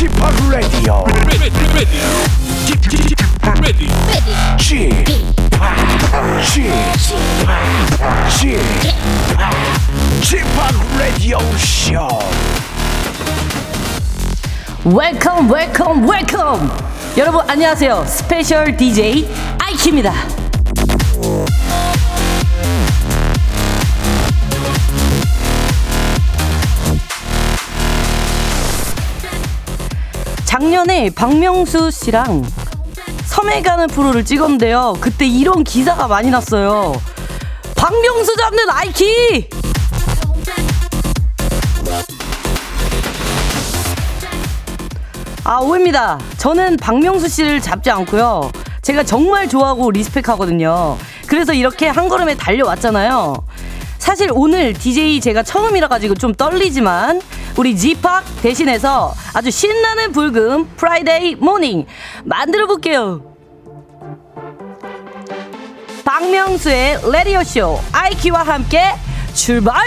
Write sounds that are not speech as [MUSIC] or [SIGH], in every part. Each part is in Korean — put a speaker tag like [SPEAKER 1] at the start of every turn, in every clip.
[SPEAKER 1] Chip, Chip, Chip Radio Show.
[SPEAKER 2] 웰컴 웰컴 웰컴 여러분 안녕하세요 스페셜 DJ 아이키입니다 작년에 박명수 씨랑 섬에 가는 프로를 찍었는데요 그때 이런 기사가 많이 났어요 박명수 잡는 아이키 아, 오해입니다. 저는 박명수 씨를 잡지 않고요. 제가 정말 좋아하고 리스펙하거든요. 그래서 이렇게 한 걸음에 달려왔잖아요. 사실 오늘 DJ 제가 처음이라 가지고 좀 떨리지만 우리 G-Park 대신해서 아주 신나는 불금 Friday morning 만들어 볼게요. 박명수의 라디오 쇼 아이키와 함께 출발!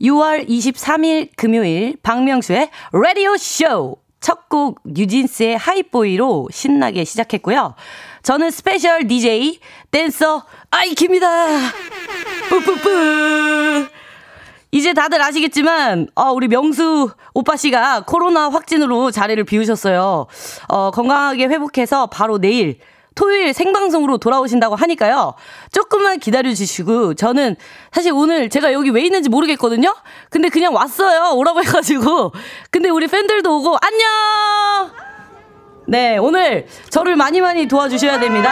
[SPEAKER 2] 6월 23일 금요일 박명수의 라디오 쇼 첫 곡 뉴진스의 Hype Boy로 신나게 시작했고요. 저는 special DJ 댄서 아이키입니다. 뿌뿌뿌. 이제 다들 아시겠지만 어, 우리 명수 오빠 씨가 코로나 확진으로 자리를 비우셨어요. 어, 건강하게 회복해서 바로 내일 토요일 생방송으로 돌아오신다고 하니까요. 조금만 기다려주시고, 저는 사실 오늘 제가 여기 왜 있는지 모르겠거든요? 근데 그냥 왔어요. 오라고 해가지고. 근데 우리 팬들도 오고, 안녕! 네, 오늘 저를 많이 많이 도와주셔야 됩니다.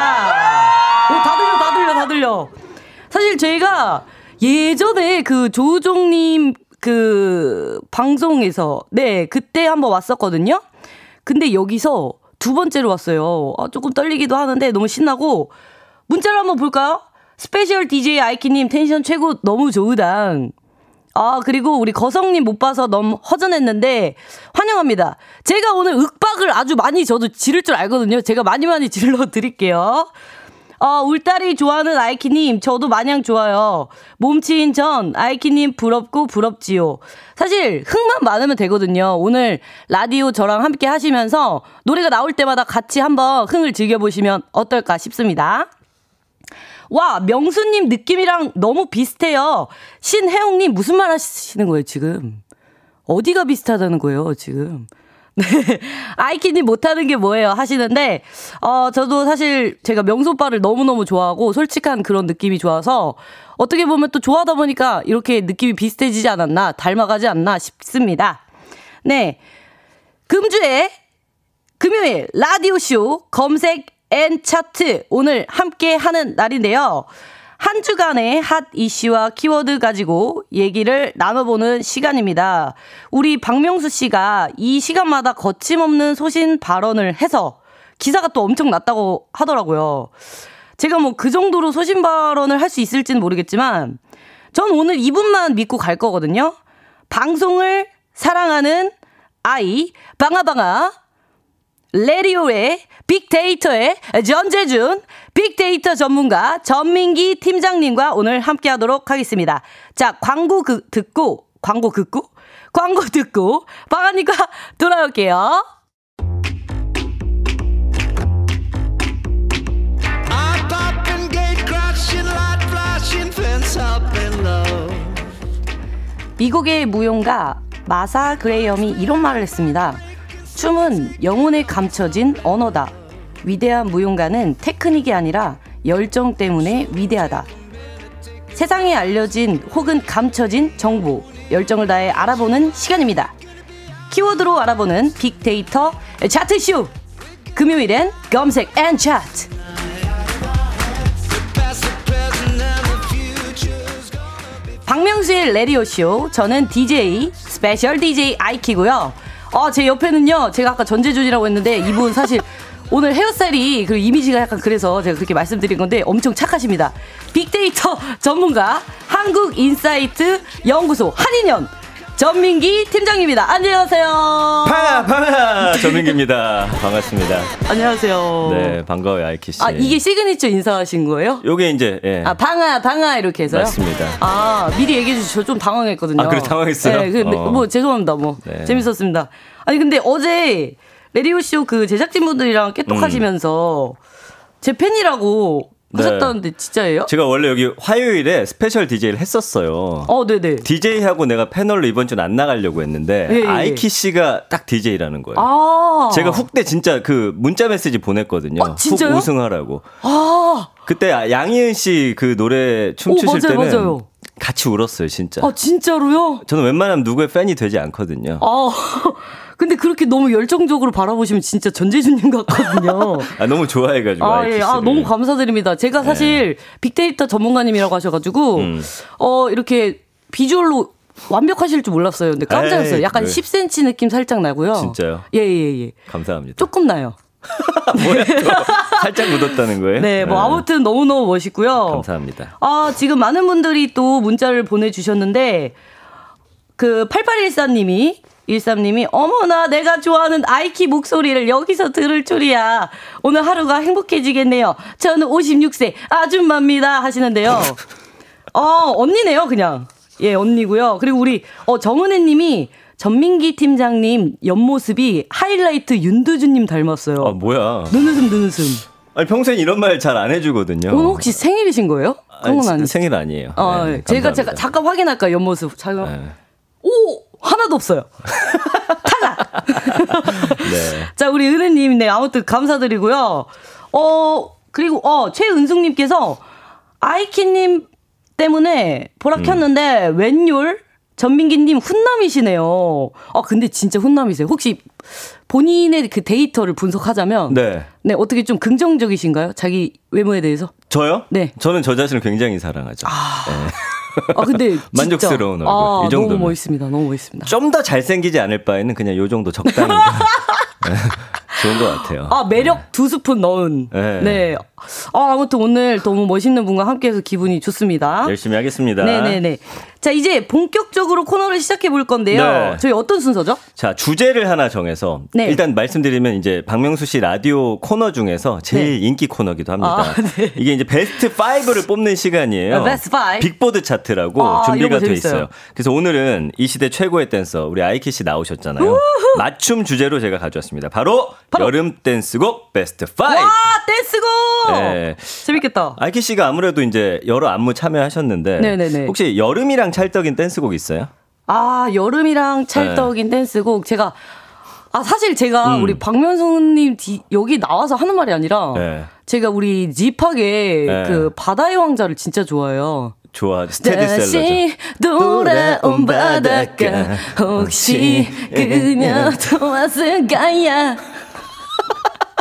[SPEAKER 2] 오, 다 들려, 다 들려, 다 들려. 사실 저희가 예전에 그 조우종님 그 방송에서, 네, 그때 한번 왔었거든요? 근데 여기서 두 번째로 왔어요. 아, 조금 떨리기도 하는데 너무 신나고 문자를 한번 볼까요? special DJ 아이키님 텐션 최고 너무 좋으당. 아, 그리고 우리 거성님 못 봐서 너무 허전했는데, 환영합니다. 제가 오늘 윽박을 아주 많이 저도 지를 줄 알거든요. 제가 많이 많이 [LAUGHS] 질러 드릴게요. 어, 울딸이 좋아하는 아이키님, 저도 마냥 좋아요. 몸치인 전, 아이키님 부럽고 부럽지요. 사실, 흥만 많으면 되거든요. 오늘 라디오 저랑 함께 하시면서 노래가 나올 때마다 같이 한번 흥을 즐겨보시면 어떨까 싶습니다. 와, 명수님 느낌이랑 너무 비슷해요. 신혜영님 무슨 말 하시는 거예요, 지금? 어디가 비슷하다는 거예요, 지금? 네. [LAUGHS] 아이키님 못하는 게 뭐예요? 하시는데, 어, 저도 사실 제가 명수 오빠를 너무너무 좋아하고 솔직한 그런 느낌이 좋아서 어떻게 보면 또 좋아하다 보니까 이렇게 느낌이 비슷해지지 않았나, 닮아가지 않나 싶습니다. 네. 금주에 금요일 라디오쇼 검색 N 차트 오늘 함께 하는 날인데요. 한 주간의 핫 이슈와 키워드 가지고 얘기를 나눠보는 시간입니다. 우리 박명수 씨가 이 시간마다 거침없는 소신 발언을 해서 기사가 또 엄청 났다고 하더라고요. 제가 뭐 그 정도로 소신 발언을 할 수 있을지는 모르겠지만 전 오늘 이분만 믿고 갈 거거든요. 방송을 사랑하는 아이 방아방아 레디오의 빅데이터의 전재준 빅데이터 전문가 전민기 팀장님과 오늘 함께 하도록 하겠습니다. 자, 광고 그, 듣고, 광고 듣고, 광고 듣고, 방아님과 [LAUGHS] 돌아올게요. 미국의 무용가 마사 그레이엄이 이런 말을 했습니다. 춤은 영혼에 감춰진 언어다. 위대한 무용가는 테크닉이 아니라 열정 때문에 위대하다. 세상에 알려진 혹은 감춰진 정보, 열정을 다해 알아보는 시간입니다. 키워드로 알아보는 빅데이터 차트쇼! 금요일엔 검색 N 차트! 박명수의 라디오쇼. 저는 DJ, special DJ 아이키고요. 어, 제 옆에는요, 제가 아까 전재준이라고 했는데, 이분 사실 오늘 헤어스타일이 그 이미지가 약간 그래서 제가 그렇게 말씀드린 건데 엄청 착하십니다. 빅데이터 전문가 한국인사이트 연구소 한인연 전민기 팀장입니다. 안녕하세요.
[SPEAKER 3] 방가 방가 전민기입니다. 반갑습니다.
[SPEAKER 2] 안녕하세요.
[SPEAKER 3] 네 반가워요 아이키 씨.
[SPEAKER 2] 아 이게 시그니처 인사하신 거예요?
[SPEAKER 3] 요게 이제 예.
[SPEAKER 2] 아 방가 방가 이렇게 해서요?
[SPEAKER 3] 맞습니다.
[SPEAKER 2] 아 미리 얘기해 주셔서 좀 당황했거든요.
[SPEAKER 3] 아, 그래, 당황했어요?
[SPEAKER 2] 네, 그,
[SPEAKER 3] 어.
[SPEAKER 2] 뭐 죄송합니다. 뭐
[SPEAKER 3] 네.
[SPEAKER 2] 재밌었습니다. 아니 근데 어제 라디오 쇼 그 제작진 분들이랑 깨톡하시면서 제 팬이라고
[SPEAKER 3] 음. 네.
[SPEAKER 2] 하셨다는데 진짜예요?
[SPEAKER 3] 제가 원래 여기 화요일에 special DJ를 했었어요.
[SPEAKER 2] 어, 네네.
[SPEAKER 3] DJ하고 내가 패널로 이번 주는 안 나가려고 했는데
[SPEAKER 2] 예, 예, 예.
[SPEAKER 3] 아이키 씨가 딱 DJ라는 거예요.
[SPEAKER 2] 아,
[SPEAKER 3] 제가 훅 때 진짜 그 문자 메시지 보냈거든요.
[SPEAKER 2] 어, 진짜요?
[SPEAKER 3] 훅 우승하라고.
[SPEAKER 2] 아,
[SPEAKER 3] 그때 양희은 씨 그 노래 춤추실
[SPEAKER 2] 오, 맞아요,
[SPEAKER 3] 때는
[SPEAKER 2] 맞아요.
[SPEAKER 3] 같이 울었어요, 진짜.
[SPEAKER 2] 아 진짜로요?
[SPEAKER 3] 저는 웬만하면 누구의 팬이 되지 않거든요.
[SPEAKER 2] 아, [LAUGHS] 근데 그렇게 너무 열정적으로 바라보시면 진짜 전재준님 같거든요. [LAUGHS]
[SPEAKER 3] 아, 너무 좋아해가지고.
[SPEAKER 2] 아, 예. 아. 너무 감사드립니다. 제가 사실 빅데이터 전문가님이라고 하셔가지고,
[SPEAKER 3] 네. 음.
[SPEAKER 2] 어, 이렇게 비주얼로 완벽하실 줄 몰랐어요. 근데 깜짝 놀랐어요. 약간
[SPEAKER 3] 네.
[SPEAKER 2] 10cm 느낌 살짝 나고요.
[SPEAKER 3] 진짜요?
[SPEAKER 2] 예, 예, 예.
[SPEAKER 3] 감사합니다.
[SPEAKER 2] 조금 나요. [LAUGHS]
[SPEAKER 3] 뭐야 또 살짝 묻었다는 거예요?
[SPEAKER 2] 네, 뭐 아무튼 너무너무 멋있고요.
[SPEAKER 3] 감사합니다.
[SPEAKER 2] 아, 지금 많은 분들이 또 문자를 보내 주셨는데, 그 8814님이, 13님이, 어머나, 내가 좋아하는 아이키 목소리를 여기서 들을 줄이야. 오늘 하루가 행복해지겠네요. 저는 56세 아줌마입니다. 하시는데요. [LAUGHS] 어, 언니네요, 그냥. 예, 언니고요. 그리고 우리, 어, 정은혜 님이 전민기 팀장님 옆모습이 하이라이트 윤두준님 닮았어요.
[SPEAKER 3] 아 뭐야?
[SPEAKER 2] 눈웃음, 눈웃음.
[SPEAKER 3] 아니 평소엔 이런 말 잘 안 해주거든요.
[SPEAKER 2] 오늘 혹시 생일이신 거예요? 그런 건
[SPEAKER 3] 아니. 생일 아니에요.
[SPEAKER 2] 어,
[SPEAKER 3] 네,
[SPEAKER 2] 제가
[SPEAKER 3] 감사합니다.
[SPEAKER 2] 제가 잠깐 확인할까요 옆모습. 잠깐.
[SPEAKER 3] 네.
[SPEAKER 2] 오 하나도 없어요. [LAUGHS] [LAUGHS]
[SPEAKER 3] 네.
[SPEAKER 2] 자 우리 은혜님 네 아무튼 감사드리고요. 어 그리고 어 최은숙님께서 아이키님 때문에 보라
[SPEAKER 3] 음.
[SPEAKER 2] 켰는데 웬열 전민기님 훈남이시네요. 아 근데 진짜 훈남이세요. 혹시 본인의 그 데이터를 분석하자면
[SPEAKER 3] 네.
[SPEAKER 2] 네, 어떻게 좀 긍정적이신가요? 자기 외모에 대해서?
[SPEAKER 3] 저요?
[SPEAKER 2] 네.
[SPEAKER 3] 저는 저 자신을 굉장히 사랑하죠.
[SPEAKER 2] 아 [LAUGHS] 근데 진짜.
[SPEAKER 3] 만족스러운 얼굴.
[SPEAKER 2] 아,
[SPEAKER 3] 이 정도면.
[SPEAKER 2] 너무 멋있습니다. 너무 멋있습니다.
[SPEAKER 3] 좀 더 잘생기지 않을 바에는 그냥 요 정도 적당히 [LAUGHS] 네, 좋은 것 같아요.
[SPEAKER 2] 아, 매력 두 스푼 넣은. 네.
[SPEAKER 3] 네.
[SPEAKER 2] 아, 아무튼 오늘 너무 멋있는 분과 함께해서 기분이 좋습니다.
[SPEAKER 3] 열심히 하겠습니다.
[SPEAKER 2] 네네네. 자, 이제 본격적으로 코너를 시작해 볼 건데요.
[SPEAKER 3] 네.
[SPEAKER 2] 저희 어떤 순서죠?
[SPEAKER 3] 자, 주제를 하나 정해서
[SPEAKER 2] 네.
[SPEAKER 3] 일단 말씀드리면 이제 박명수 씨 라디오 코너 중에서 제일
[SPEAKER 2] 네.
[SPEAKER 3] 인기 코너기도 합니다.
[SPEAKER 2] 아, 네.
[SPEAKER 3] 이게 이제 베스트 5를 뽑는 시간이에요.
[SPEAKER 2] 아, best five?
[SPEAKER 3] 빅보드 차트라고
[SPEAKER 2] 아,
[SPEAKER 3] 준비가 돼. 있어요. 그래서 오늘은 이 시대 최고의 댄서 우리 아이키 씨 나오셨잖아요. 맞춤 주제로 제가 가져왔습니다. 바로,
[SPEAKER 2] 바로.
[SPEAKER 3] 여름 댄스곡 베스트 5.
[SPEAKER 2] 와, 댄스곡!
[SPEAKER 3] 네.
[SPEAKER 2] 재밌겠다.
[SPEAKER 3] 아이키 씨가 아무래도 이제 여러 안무 참여하셨는데
[SPEAKER 2] 네네네.
[SPEAKER 3] 혹시 여름이랑 찰떡인 댄스곡 있어요?
[SPEAKER 2] 아, 여름이랑 찰떡인 댄스곡. 제가, 아, 사실 제가
[SPEAKER 3] 음.
[SPEAKER 2] 우리 박명수님 뒤- 여기 나와서 하는 말이 아니라,
[SPEAKER 3] 네.
[SPEAKER 2] 제가 우리 집하게
[SPEAKER 3] 네.
[SPEAKER 2] 그 바다의 왕자를 진짜 좋아해요.
[SPEAKER 3] 좋아 스테디셀러죠.
[SPEAKER 2] 돌아온 바닷가 혹시 그녀도 왔을까야 [LAUGHS]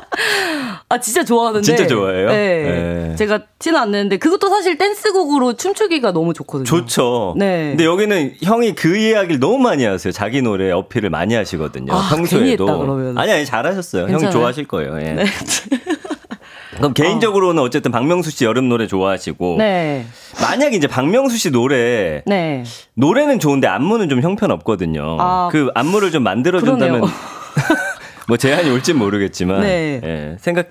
[SPEAKER 2] 아 진짜 좋아하는데
[SPEAKER 3] 진짜 좋아해요?
[SPEAKER 2] 네.
[SPEAKER 3] 네.
[SPEAKER 2] 제가 티는 안 내는데 그것도 사실 댄스곡으로 춤추기가 너무 좋거든요
[SPEAKER 3] 좋죠.
[SPEAKER 2] 네.
[SPEAKER 3] 근데 여기는 형이 그 이야기를 너무 많이 하세요. 자기 노래 어필을 많이 하시거든요.
[SPEAKER 2] 아,
[SPEAKER 3] 평소에도. 아니 아니 잘하셨어요. 형
[SPEAKER 2] 괜찮아요?
[SPEAKER 3] 좋아하실 거예요. 예. [LAUGHS] 그럼 개인적으로는 어 쨌든 박명수 씨 여름 노래 좋아하시고
[SPEAKER 2] 네.
[SPEAKER 3] 만약 이제 박명수 씨 노래
[SPEAKER 2] 네.
[SPEAKER 3] 노래는 좋은데 안무는 좀 형편없거든요.
[SPEAKER 2] 아,
[SPEAKER 3] 그 안무를 좀 만들어 준다면. [LAUGHS] 뭐 제한이 올진 모르겠지만
[SPEAKER 2] 네.
[SPEAKER 3] 예, 생각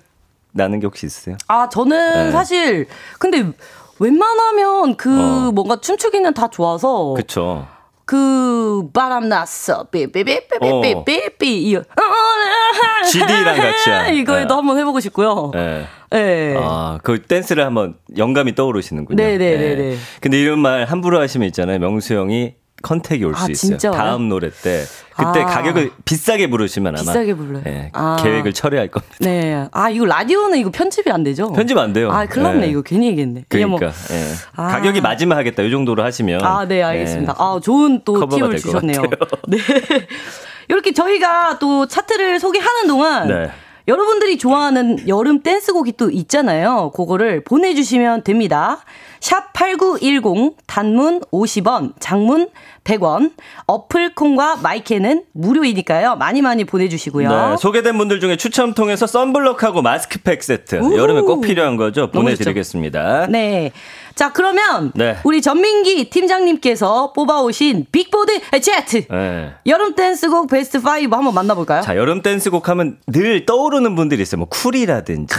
[SPEAKER 3] 나는 게 혹시 있으세요?
[SPEAKER 2] 아 저는
[SPEAKER 3] 네.
[SPEAKER 2] 사실 근데 웬만하면 그
[SPEAKER 3] 어.
[SPEAKER 2] 뭔가 춤추기는 다 좋아서
[SPEAKER 3] 그쵸.
[SPEAKER 2] 그 바람 났어 삐삐삐삐삐삐삐 어.
[SPEAKER 3] GD랑 어, 어, 어, 같이 [LAUGHS]
[SPEAKER 2] 이거에도
[SPEAKER 3] 네. 예.
[SPEAKER 2] 한번 해보고 싶고요.
[SPEAKER 3] 네.
[SPEAKER 2] 네.
[SPEAKER 3] 아, 그 댄스를 한번 영감이 떠오르시는군요.
[SPEAKER 2] 네네네. 네.
[SPEAKER 3] 근데 이런 말 함부로 하시면 있잖아요. 명수 형이 컨택이 올수
[SPEAKER 2] 아,
[SPEAKER 3] 있어요. 다음 노래 때 그때
[SPEAKER 2] 아.
[SPEAKER 3] 가격을 비싸게 부르시면 아마
[SPEAKER 2] 비싸게 불러요?
[SPEAKER 3] 예,
[SPEAKER 2] 아.
[SPEAKER 3] 계획을 처리할 겁니다.
[SPEAKER 2] 네. 아 이거 라디오는 이거 편집이 안 되죠?
[SPEAKER 3] 편집 안 돼요.
[SPEAKER 2] 아 큰일났네
[SPEAKER 3] 네.
[SPEAKER 2] 이거 괜히 얘기했네. 뭐-
[SPEAKER 3] 그러니까 예.
[SPEAKER 2] 아.
[SPEAKER 3] 가격이 맞으면 하겠다. 이 정도로 하시면
[SPEAKER 2] 아, 네, 알겠습니다.
[SPEAKER 3] 예.
[SPEAKER 2] 아, 좋은 또 팁을 주셨네요. [LAUGHS] 네. 이렇게 저희가 또 차트를 소개하는 동안
[SPEAKER 3] 네.
[SPEAKER 2] 여러분들이 좋아하는 여름 댄스곡이 또 있잖아요. 그거를 보내주시면 됩니다. 샵 8910, 단문 50원, 장문 100원, 어플 콩과 마이케는 무료이니까요. 많이 많이 보내주시고요.
[SPEAKER 3] 네, 소개된 분들 중에 추첨 통해서 sunblock하고 마스크팩 세트. 여름에 꼭 필요한 거죠. 보내드리겠습니다.
[SPEAKER 2] 네. 자, 그러면
[SPEAKER 3] 네.
[SPEAKER 2] 우리 전민기 팀장님께서 뽑아오신 빅보드 차트
[SPEAKER 3] 네.
[SPEAKER 2] 여름 댄스곡 베스트 5 한번 만나볼까요?
[SPEAKER 3] 자, 여름 댄스곡 하면 늘 떠오르는 분들이 있어요. 뭐 쿨이라든지.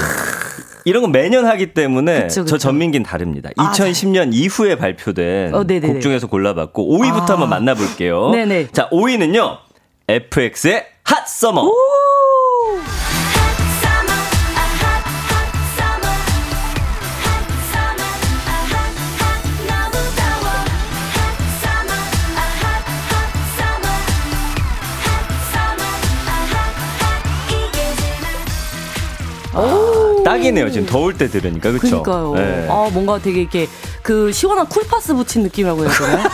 [SPEAKER 3] 이런 거 매년 하기 때문에
[SPEAKER 2] 그쵸, 그쵸.
[SPEAKER 3] 저 전민기는 다릅니다.
[SPEAKER 2] 아,
[SPEAKER 3] 2010년 이후에 발표된
[SPEAKER 2] 어, 네네네.
[SPEAKER 3] 곡 중에서 골라봤고 5위부터
[SPEAKER 2] 아.
[SPEAKER 3] 한번 만나볼게요.
[SPEAKER 2] 네네.
[SPEAKER 3] 자, 5위는요. FX의 Hot Summer.
[SPEAKER 2] 오!
[SPEAKER 3] 딱이네요. 지금 더울 때 들으니까 그렇죠.
[SPEAKER 2] 그러니까요.
[SPEAKER 3] 네.
[SPEAKER 2] 아, 뭔가 되게 이렇게 그 시원한 쿨파스 붙인 느낌이라고 해야 되나요?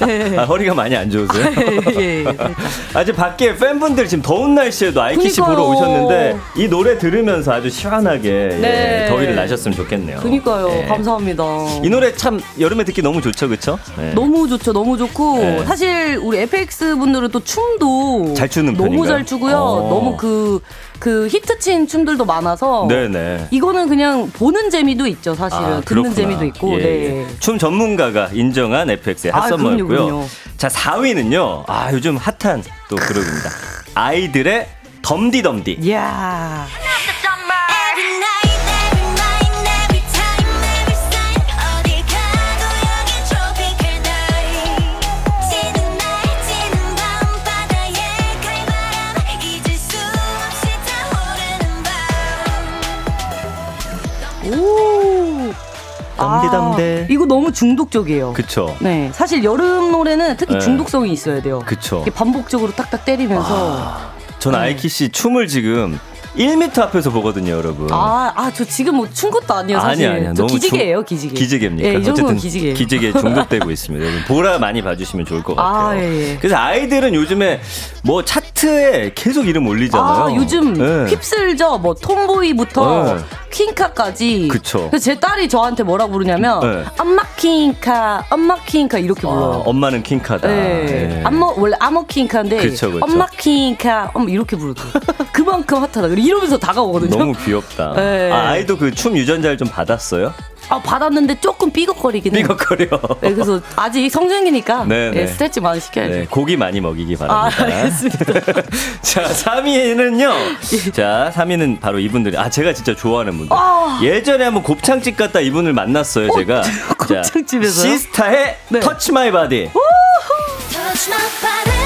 [SPEAKER 2] [LAUGHS] 네.
[SPEAKER 3] 아, 허리가 많이 안 좋으세요? [LAUGHS]
[SPEAKER 2] 예, 예. [LAUGHS]
[SPEAKER 3] 아직 밖에 팬분들 지금 더운 날씨에도 아이키씨. 보러 오셨는데 이 노래 들으면서 아주 시원하게
[SPEAKER 2] 네.
[SPEAKER 3] 예, 더위를 나셨으면 좋겠네요.
[SPEAKER 2] 그니까요.
[SPEAKER 3] 예.
[SPEAKER 2] 감사합니다.
[SPEAKER 3] 이 노래 참 여름에 듣기 너무 좋죠, 그렇죠?
[SPEAKER 2] 너무 좋죠, 너무 좋고
[SPEAKER 3] 네.
[SPEAKER 2] 사실 우리 FX 분들은 또 춤도
[SPEAKER 3] 잘 추는
[SPEAKER 2] 너무
[SPEAKER 3] 편인가요?
[SPEAKER 2] 잘 추고요.
[SPEAKER 3] 어.
[SPEAKER 2] 너무 그 그 히트친 춤들도 많아서
[SPEAKER 3] 네네.
[SPEAKER 2] 이거는 그냥 보는 재미도 있죠, 사실은
[SPEAKER 3] 아,
[SPEAKER 2] 듣는. 재미도 있고.
[SPEAKER 3] 예,
[SPEAKER 2] 네.
[SPEAKER 3] 예. 춤 전문가가 인정한 FX의
[SPEAKER 2] 아,
[SPEAKER 3] 핫썸머였고요.
[SPEAKER 2] 그럼요.
[SPEAKER 3] 자, 4위는요. 아, 요즘 핫한 또 그룹입니다. 아이들의 덤디덤디.
[SPEAKER 2] 이야.
[SPEAKER 4] 오.
[SPEAKER 3] 덤디덤디.
[SPEAKER 2] 아, 이거 너무 중독적이에요.
[SPEAKER 3] 그쵸.
[SPEAKER 2] 네, 사실 여름 노래는 특히
[SPEAKER 3] 네.
[SPEAKER 2] 중독성이 있어야 돼요.
[SPEAKER 3] 그쵸.
[SPEAKER 2] 반복적으로 딱딱 때리면서
[SPEAKER 3] 전 아이키 씨 춤을 지금 1m 앞에서 보거든요, 여러분.
[SPEAKER 2] 아, 아, 저 지금 뭐 춘 것도 아니에요, 사실.
[SPEAKER 3] 아니 아니야.
[SPEAKER 2] 저
[SPEAKER 3] 너무
[SPEAKER 2] 기지개예요,
[SPEAKER 3] 중-
[SPEAKER 2] 기지개.
[SPEAKER 3] 기지개입니까?
[SPEAKER 2] 예,
[SPEAKER 3] 어쨌든
[SPEAKER 2] 기지개.
[SPEAKER 3] 기지개에 중독되고 [LAUGHS] 있습니다. 여러분 보라 많이 봐주시면 좋을 것
[SPEAKER 2] 아,
[SPEAKER 3] 같아요.
[SPEAKER 2] 예, 예.
[SPEAKER 3] 그래서 아이들은 요즘에 뭐 차트에 계속 이름 올리잖아요.
[SPEAKER 2] 아, 요즘
[SPEAKER 3] 네.
[SPEAKER 2] 휩쓸죠. 뭐 톰보이부터
[SPEAKER 3] 네.
[SPEAKER 2] 퀸카까지.
[SPEAKER 3] 그쵸.
[SPEAKER 2] 그래서 제 딸이 저한테 뭐라 부르냐면
[SPEAKER 3] 네.
[SPEAKER 2] 엄마 퀸카, 엄마 퀸카 이렇게
[SPEAKER 3] 아,
[SPEAKER 2] 불러요.
[SPEAKER 3] 엄마는 킹카다.
[SPEAKER 2] 네.
[SPEAKER 3] 네.
[SPEAKER 2] 암모 원래 암호 킹카인데
[SPEAKER 3] 그쵸, 그쵸.
[SPEAKER 2] 엄마 킹카 엄마 이렇게 부르죠. 그만큼 핫하다. 이러면서 다가오거든요.
[SPEAKER 3] 너무 귀엽다.
[SPEAKER 2] 네.
[SPEAKER 3] 아, 아이도 그 춤 유전자를 좀 받았어요?
[SPEAKER 2] 아 받았는데 조금 삐걱거리긴 해요.
[SPEAKER 3] 삐걱거려.
[SPEAKER 2] 네, 그래서 아직 성장기니까
[SPEAKER 3] 네, 네.
[SPEAKER 2] 예, 스트레치 많이 시켜야죠.
[SPEAKER 3] 네, 고기 많이 먹이기
[SPEAKER 2] 아,
[SPEAKER 3] 바랍니다.
[SPEAKER 2] 알겠습니다. [LAUGHS]
[SPEAKER 3] 자, 3위는요. 자, 3위는 바로 이분들이. 아, 제가 진짜 좋아하는 분들.
[SPEAKER 2] 아.
[SPEAKER 3] 예전에 한번 곱창집 갔다 이분을 만났어요, 제가. 자,
[SPEAKER 2] 곱창집에서요?
[SPEAKER 3] 시스타의
[SPEAKER 2] 네.
[SPEAKER 4] Touch My Body. 우린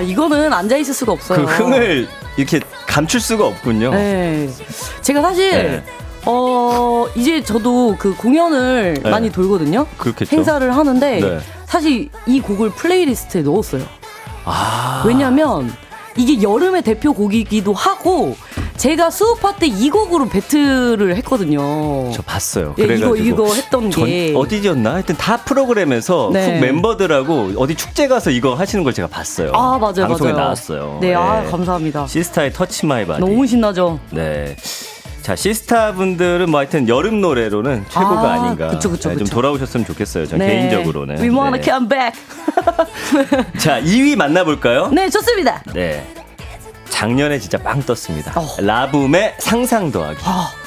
[SPEAKER 4] 아
[SPEAKER 2] 이거는 앉아 있을 수가 없어요.
[SPEAKER 3] 그 흥을 이렇게 감출 수가 없군요.
[SPEAKER 2] 네. 제가 사실
[SPEAKER 3] 네.
[SPEAKER 2] 어 이제 저도 그 공연을
[SPEAKER 3] 네.
[SPEAKER 2] 많이 돌거든요.
[SPEAKER 3] 그렇겠죠.
[SPEAKER 2] 행사를 하는데
[SPEAKER 3] 네.
[SPEAKER 2] 사실 이 곡을 playlist에 넣었어요.
[SPEAKER 3] 아.
[SPEAKER 2] 왜냐면 이게 여름의 대표 곡이기도 하고 제가 수업할 때이 곡으로 battle을 했거든요.
[SPEAKER 3] 저 봤어요.
[SPEAKER 2] 예,
[SPEAKER 3] 그래가지고
[SPEAKER 2] 이거 이거 했던 전게
[SPEAKER 3] 어디였나? 하여튼 다 프로그램에서
[SPEAKER 2] 네.
[SPEAKER 3] 훅 멤버들하고 어디 축제 가서 이거 하시는 걸 제가 봤어요.
[SPEAKER 2] 아 맞아요
[SPEAKER 3] 방송에
[SPEAKER 2] 맞아요.
[SPEAKER 3] 나왔어요.
[SPEAKER 2] 네, 아
[SPEAKER 3] 네.
[SPEAKER 2] 감사합니다.
[SPEAKER 3] 시스타의 Touch My Body.
[SPEAKER 2] 너무 신나죠.
[SPEAKER 3] 네. 자, 시스타 분들은 뭐 하여튼 여름 노래로는 최고가
[SPEAKER 2] 아,
[SPEAKER 3] 아, 닌가
[SPEAKER 2] 그쵸, 그쵸,
[SPEAKER 3] 좀
[SPEAKER 2] 그쵸.
[SPEAKER 3] 돌아오셨으면 좋겠어요. 전 개인적으로는.
[SPEAKER 2] We wanna
[SPEAKER 3] 네.
[SPEAKER 2] come back. [LAUGHS]
[SPEAKER 3] 자, 2위 만나볼까요?
[SPEAKER 2] 네 좋습니다.
[SPEAKER 3] 네. 작년에 진짜 빵 떴습니다.
[SPEAKER 2] 어.
[SPEAKER 3] 라붐의 상상 더하기.
[SPEAKER 4] 이건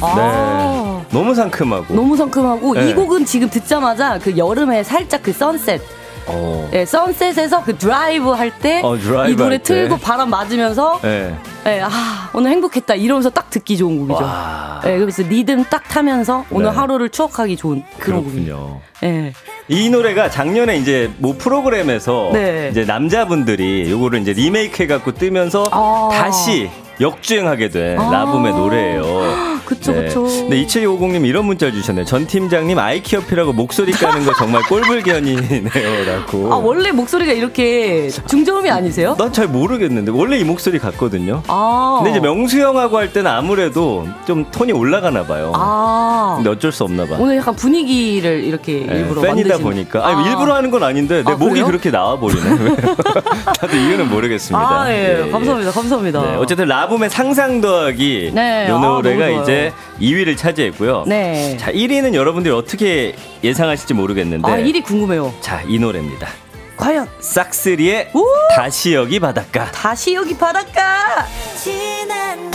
[SPEAKER 4] 뭐 아.
[SPEAKER 3] 네. 너무 상큼하고.
[SPEAKER 2] 너무 상큼하고
[SPEAKER 3] 네.
[SPEAKER 2] 이 곡은 지금 듣자마자 그 여름에 살짝 그 선셋
[SPEAKER 3] 어.
[SPEAKER 2] 예, 선셋에서 그 드라이브 할 때이
[SPEAKER 3] 어,
[SPEAKER 2] 노래. 틀고 바람 맞으면서
[SPEAKER 3] 네.
[SPEAKER 2] 예, 아 오늘 행복했다 이러면서 딱 듣기 좋은 곡이죠.
[SPEAKER 3] 와.
[SPEAKER 2] 예, 그래서 리듬 딱 타면서 오늘
[SPEAKER 3] 네.
[SPEAKER 2] 하루를 추억하기 좋은 그런.
[SPEAKER 3] 그렇군요.
[SPEAKER 2] 예.
[SPEAKER 3] 이 노래가 작년에 이제 뭐 프로그램에서
[SPEAKER 2] 네.
[SPEAKER 3] 이제 남자분들이 요거를 이제 리메이크 해갖고 뜨면서
[SPEAKER 2] 아.
[SPEAKER 3] 다시 역주행하게 된
[SPEAKER 2] 아.
[SPEAKER 3] 라붐의 노래예요.
[SPEAKER 2] 그쵸, 그쵸.
[SPEAKER 3] 네, 2750님 이런 문자를 주셨네요. 전 팀장님 아이키어피라고 목소리 까는 거 정말 꼴불견이네요 라고.
[SPEAKER 2] 아, 원래 목소리가 이렇게 중저음이 아니세요?
[SPEAKER 3] 난 잘 모르겠는데 원래 이 목소리 같거든요.
[SPEAKER 2] 아.
[SPEAKER 3] 근데 이제 명수 형하고 할 때는 아무래도 좀 톤이 올라가나 봐요.
[SPEAKER 2] 아.
[SPEAKER 3] 근데 어쩔 수 없나 봐.
[SPEAKER 2] 오늘 약간 분위기를 이렇게
[SPEAKER 3] 네,
[SPEAKER 2] 일부러
[SPEAKER 3] 팬이다
[SPEAKER 2] 만드신-
[SPEAKER 3] 보니까 아니
[SPEAKER 2] 아.
[SPEAKER 3] 일부러 하는 건 아닌데 내
[SPEAKER 2] 아,
[SPEAKER 3] 목이
[SPEAKER 2] 그래요?
[SPEAKER 3] 그렇게 나와 버리네. 나도 [LAUGHS] 이유는 모르겠습니다.
[SPEAKER 2] 아, 예.
[SPEAKER 3] 예,
[SPEAKER 2] 감사합니다. 감사합니다.
[SPEAKER 3] 네, 어쨌든 라붐의 상상 더하기
[SPEAKER 2] 네,
[SPEAKER 3] 이
[SPEAKER 2] 아,
[SPEAKER 3] 노래가
[SPEAKER 2] 너무 좋아요.
[SPEAKER 3] 이제 2위를 차지했고요.
[SPEAKER 2] 네.
[SPEAKER 3] 자 1위는 여러분들이 어떻게 예상하실지 모르겠는데
[SPEAKER 2] 아, 일이 궁금해요.
[SPEAKER 3] 자 이 노래입니다.
[SPEAKER 2] 과연
[SPEAKER 3] 싹스리의
[SPEAKER 2] 오!
[SPEAKER 3] 다시 여기 바닷가.
[SPEAKER 2] 다시 여기 바닷가.
[SPEAKER 4] 지난 여름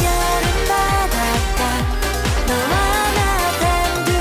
[SPEAKER 4] 바닷가 너와 나 단둘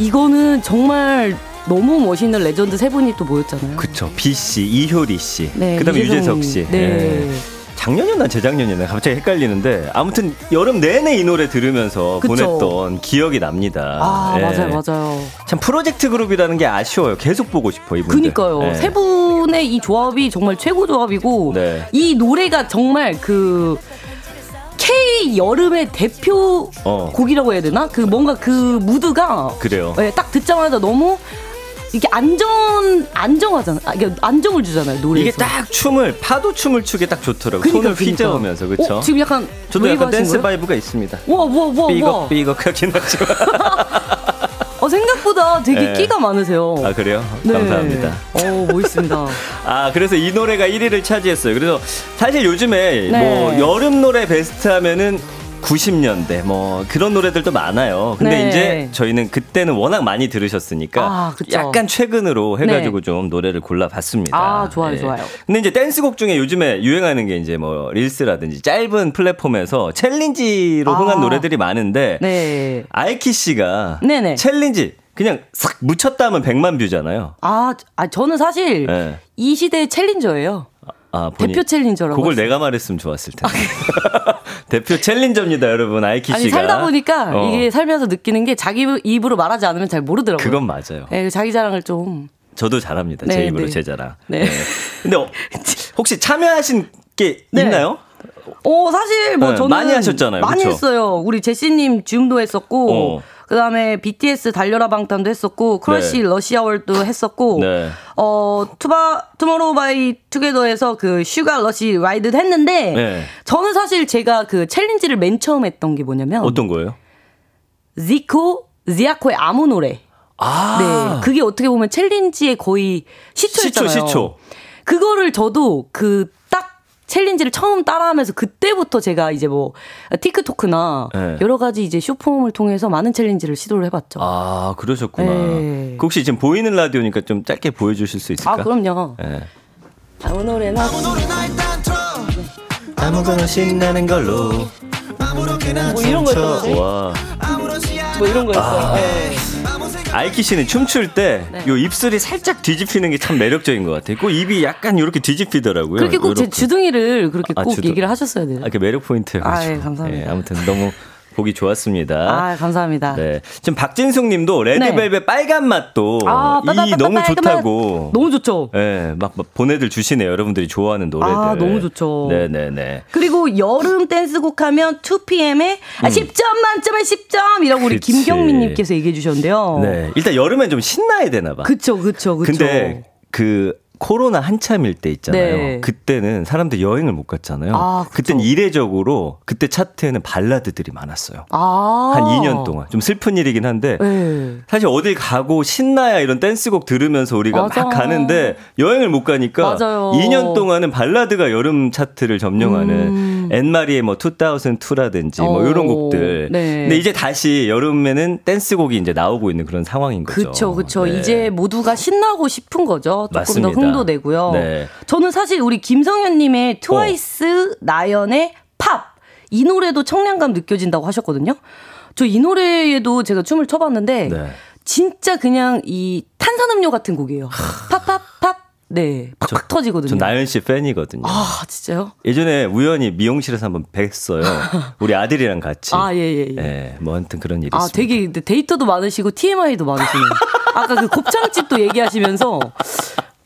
[SPEAKER 4] 이
[SPEAKER 2] 이거는 정말 너무 멋있는 레전드 세 분이 또 모였잖아요.
[SPEAKER 3] 그쵸. 비 씨, 이효리 씨,
[SPEAKER 2] 네,
[SPEAKER 3] 그다음에
[SPEAKER 2] 유재석
[SPEAKER 3] 씨.
[SPEAKER 2] 네.
[SPEAKER 3] 예. 작년이었나 재작년이었나 갑자기 헷갈리는데 아무튼 여름 내내 이 노래 들으면서
[SPEAKER 2] 그쵸.
[SPEAKER 3] 보냈던 기억이 납니다.
[SPEAKER 2] 아,
[SPEAKER 3] 예.
[SPEAKER 2] 맞아요, 맞아요.
[SPEAKER 3] 참 프로젝트 그룹이라는 게 아쉬워요. 계속 보고 싶어 이분들.
[SPEAKER 2] 그니까요.
[SPEAKER 3] 예.
[SPEAKER 2] 세 분의 이 조합이 정말 최고 조합이고
[SPEAKER 3] 네.
[SPEAKER 2] 이 노래가 정말 그 K 여름의 대표
[SPEAKER 3] 어.
[SPEAKER 2] 곡이라고 해야 되나? 그 뭔가 그 무드가
[SPEAKER 3] 그래요.
[SPEAKER 2] 예, 딱 듣자마자 너무 이게 안전 안정하잖아. 아, 이게 안정을 주잖아요 노래에서.
[SPEAKER 3] 이게 딱 춤을 파도 춤을 추게 딱 좋더라고.
[SPEAKER 2] 그니까,
[SPEAKER 3] 손을
[SPEAKER 2] 그니까.
[SPEAKER 3] 휘저으면서 그렇죠.
[SPEAKER 2] 어, 지금 약간
[SPEAKER 3] 저도 약간 댄스
[SPEAKER 2] 거예요?
[SPEAKER 3] vibe가 있습니다.
[SPEAKER 2] 와, 와, 와, 와.
[SPEAKER 3] 삐걱 삐걱 하긴 하지만. [LAUGHS]
[SPEAKER 2] 어, 생각보다 되게
[SPEAKER 3] 네.
[SPEAKER 2] 끼가 많으세요.
[SPEAKER 3] 아 그래요?
[SPEAKER 2] 네.
[SPEAKER 3] 감사합니다.
[SPEAKER 2] 어, 멋있습니다. [LAUGHS]
[SPEAKER 3] 아 그래서 이 노래가 1위를 차지했어요. 그래서 사실 요즘에
[SPEAKER 2] 네.
[SPEAKER 3] 뭐 여름 노래 베스트 하면은 90년대 뭐 그런 노래들도 많아요. 근데
[SPEAKER 2] 네.
[SPEAKER 3] 이제 저희는 그때는 워낙 많이 들으셨으니까
[SPEAKER 2] 아.
[SPEAKER 3] 약간 최근으로 해가지고 좀 노래를 골라봤습니다.
[SPEAKER 2] 아, 좋아요,
[SPEAKER 3] 예.
[SPEAKER 2] 좋아요.
[SPEAKER 3] 근데 이제 댄스곡 중에 요즘에 유행하는 게 이제 뭐 Reels라든지 짧은 플랫폼에서 challenge로 흥한
[SPEAKER 2] 아.
[SPEAKER 3] 노래들이 많은데
[SPEAKER 2] 네.
[SPEAKER 3] 아이키 씨가. challenge 그냥 싹 묻혔다 하면 100만 뷰잖아요.
[SPEAKER 2] 아, 아 저는 사실
[SPEAKER 3] 네.
[SPEAKER 2] 이 시대의 챌린저예요.
[SPEAKER 3] 아, 본인-
[SPEAKER 2] 대표 challenger라고.
[SPEAKER 3] 그걸. 내가 말했으면 좋았을 텐데. [LAUGHS] 대표 challenger입니다, 여러분. 아이키
[SPEAKER 2] 아니
[SPEAKER 3] 씨가.
[SPEAKER 2] 살다 보니까
[SPEAKER 3] 어,
[SPEAKER 2] 이게 살면서 느끼는 게 자기 입으로 말하지 않으면 잘 모르더라고요.
[SPEAKER 3] 그건 맞아요.
[SPEAKER 2] 네, 자기 자랑을 좀.
[SPEAKER 3] 저도 잘합니다. 제
[SPEAKER 2] 네,
[SPEAKER 3] 입으로
[SPEAKER 2] 네.
[SPEAKER 3] 제 자랑.
[SPEAKER 2] 네.
[SPEAKER 3] 근데 어, [LAUGHS] 혹시 참여하신 게
[SPEAKER 2] 네.
[SPEAKER 3] 있나요?
[SPEAKER 2] 어 사실 뭐
[SPEAKER 3] 네,
[SPEAKER 2] 저는
[SPEAKER 3] 많이 하셨잖아요,
[SPEAKER 2] 많이
[SPEAKER 3] 그쵸?
[SPEAKER 2] 했어요. 우리 제시님 Zoom도 했었고.
[SPEAKER 3] 어.
[SPEAKER 2] 그다음에 BTS 달려라 방탄도 했었고 크러쉬
[SPEAKER 3] 네.
[SPEAKER 2] Rush Hour도 했었고
[SPEAKER 3] 네.
[SPEAKER 2] 어 투바 투모로우 바이 투게더에서 그 Sugar Rush Ride도 했는데
[SPEAKER 3] 네.
[SPEAKER 2] 저는 사실 제가 그 challenge를 맨 처음 했던 게 뭐냐면
[SPEAKER 3] 어떤 거예요?
[SPEAKER 2] 지코 지아코의 아무 노래.
[SPEAKER 3] 아.
[SPEAKER 2] 네. 그게 어떻게 보면 챌린지의 거의 시초였잖아요.
[SPEAKER 3] 시초, 시초.
[SPEAKER 2] 그거를 저도 그딱 챌린지를 처음 따라하면서 그때부터 제가 이제 뭐 틱톡이나
[SPEAKER 3] 네.
[SPEAKER 2] 여러 가지 이제 쇼폼을 통해서 많은 챌린지를 시도를 해봤죠.
[SPEAKER 3] 아, 그러셨구나.
[SPEAKER 2] 네.
[SPEAKER 3] 그 혹시 지금 보이는 라디오니까 좀 짧게 보여주실 수 있을까?
[SPEAKER 2] 아, 그럼요.
[SPEAKER 3] 네.
[SPEAKER 2] 아무 노래나
[SPEAKER 3] 아무거나 신나는 걸로.
[SPEAKER 2] 뭐 이런 거였던데.
[SPEAKER 3] 와.
[SPEAKER 2] 뭐 이런 거였어요. 네.
[SPEAKER 3] 아이키 씨는 춤출 때
[SPEAKER 2] 네.
[SPEAKER 3] 요 입술이 살짝 뒤집히는 게 참 매력적인 것 같아요. 그 입이 약간 이렇게 뒤집히더라고요.
[SPEAKER 2] 그렇게 꼭 제. 주둥이를 그렇게
[SPEAKER 3] 아,
[SPEAKER 2] 꼭
[SPEAKER 3] 주둥.
[SPEAKER 2] 얘기를 하셨어야 돼요.
[SPEAKER 3] 아, 그 매력 포인트여가지고.
[SPEAKER 2] 아, 예, 감사합니다.
[SPEAKER 3] 예, 아무튼 너무 보기 좋았습니다.
[SPEAKER 2] 아, 감사합니다.
[SPEAKER 3] 네. 지금 박진숙 님도 레드벨벳 빨간 맛도
[SPEAKER 2] 아,
[SPEAKER 3] 이 너무 좋다고.
[SPEAKER 2] 맛. 너무 좋죠.
[SPEAKER 3] 예, 막, 막 보내들 주시네요. 여러분들이 좋아하는 노래들.
[SPEAKER 2] 아, 너무 좋죠.
[SPEAKER 3] 네 네 네.
[SPEAKER 2] 그리고 여름 댄스곡 하면 2PM에 아, 10점 만점에 10점 이라고 우리
[SPEAKER 3] 음. 그치.
[SPEAKER 2] 김경민 님께서 얘기해 주셨는데요.
[SPEAKER 3] 네. 일단 여름엔 좀 신나야 되나 봐.
[SPEAKER 2] 그쵸, 그쵸, 그쵸.
[SPEAKER 3] 근데 그 코로나 한참일 때 있잖아요.
[SPEAKER 2] 네.
[SPEAKER 3] 그때는 사람들 여행을 못 갔잖아요.
[SPEAKER 2] 아.
[SPEAKER 3] 그땐 이례적으로 그때 차트에는 발라드들이 많았어요.
[SPEAKER 2] 아.
[SPEAKER 3] 한 2년 동안. 좀 슬픈 일이긴 한데
[SPEAKER 2] 네.
[SPEAKER 3] 사실 어딜 가고 신나야 이런 댄스곡 들으면서 우리가
[SPEAKER 2] 맞아.
[SPEAKER 3] 막 가는데 여행을 못 가니까
[SPEAKER 2] 맞아요.
[SPEAKER 3] 2년 동안은 발라드가 여름 차트를 점령하는
[SPEAKER 2] 음.
[SPEAKER 3] 앤마리의 뭐 2002라든지 뭐
[SPEAKER 2] 어,
[SPEAKER 3] 이런 곡들.
[SPEAKER 2] 네.
[SPEAKER 3] 근데 이제 다시 여름에는 댄스곡이 이제 나오고 있는 그런 상황인 거죠.
[SPEAKER 2] 그쵸, 그쵸.
[SPEAKER 3] 네.
[SPEAKER 2] 이제 모두가 신나고 싶은 거죠. 조금
[SPEAKER 3] 맞습니다.
[SPEAKER 2] 더 흥도 내고요.
[SPEAKER 3] 네.
[SPEAKER 2] 저는 사실 우리 김성현님의 트와이스 나연의 팝. 이 노래도 청량감 느껴진다고 하셨거든요. 저 이 노래에도 제가 춤을 춰봤는데,
[SPEAKER 3] 네.
[SPEAKER 2] 진짜 그냥 이 탄산음료 같은 곡이에요. 팝팝팝. 네, 팍팍 터지거든요.
[SPEAKER 3] 저 나연 씨 팬이거든요.
[SPEAKER 2] 아, 진짜요?
[SPEAKER 3] 예전에 우연히 미용실에서 한번 뵀어요. [LAUGHS] 우리 아들이랑 같이.
[SPEAKER 2] 아, 예, 예, 예.
[SPEAKER 3] 예, 뭐 아무튼 그런 일이
[SPEAKER 2] 아,
[SPEAKER 3] 있습니다.
[SPEAKER 2] 되게 데이터도 많으시고 TMI도 많으시네요. 아까 그 곱창집도 얘기하시면서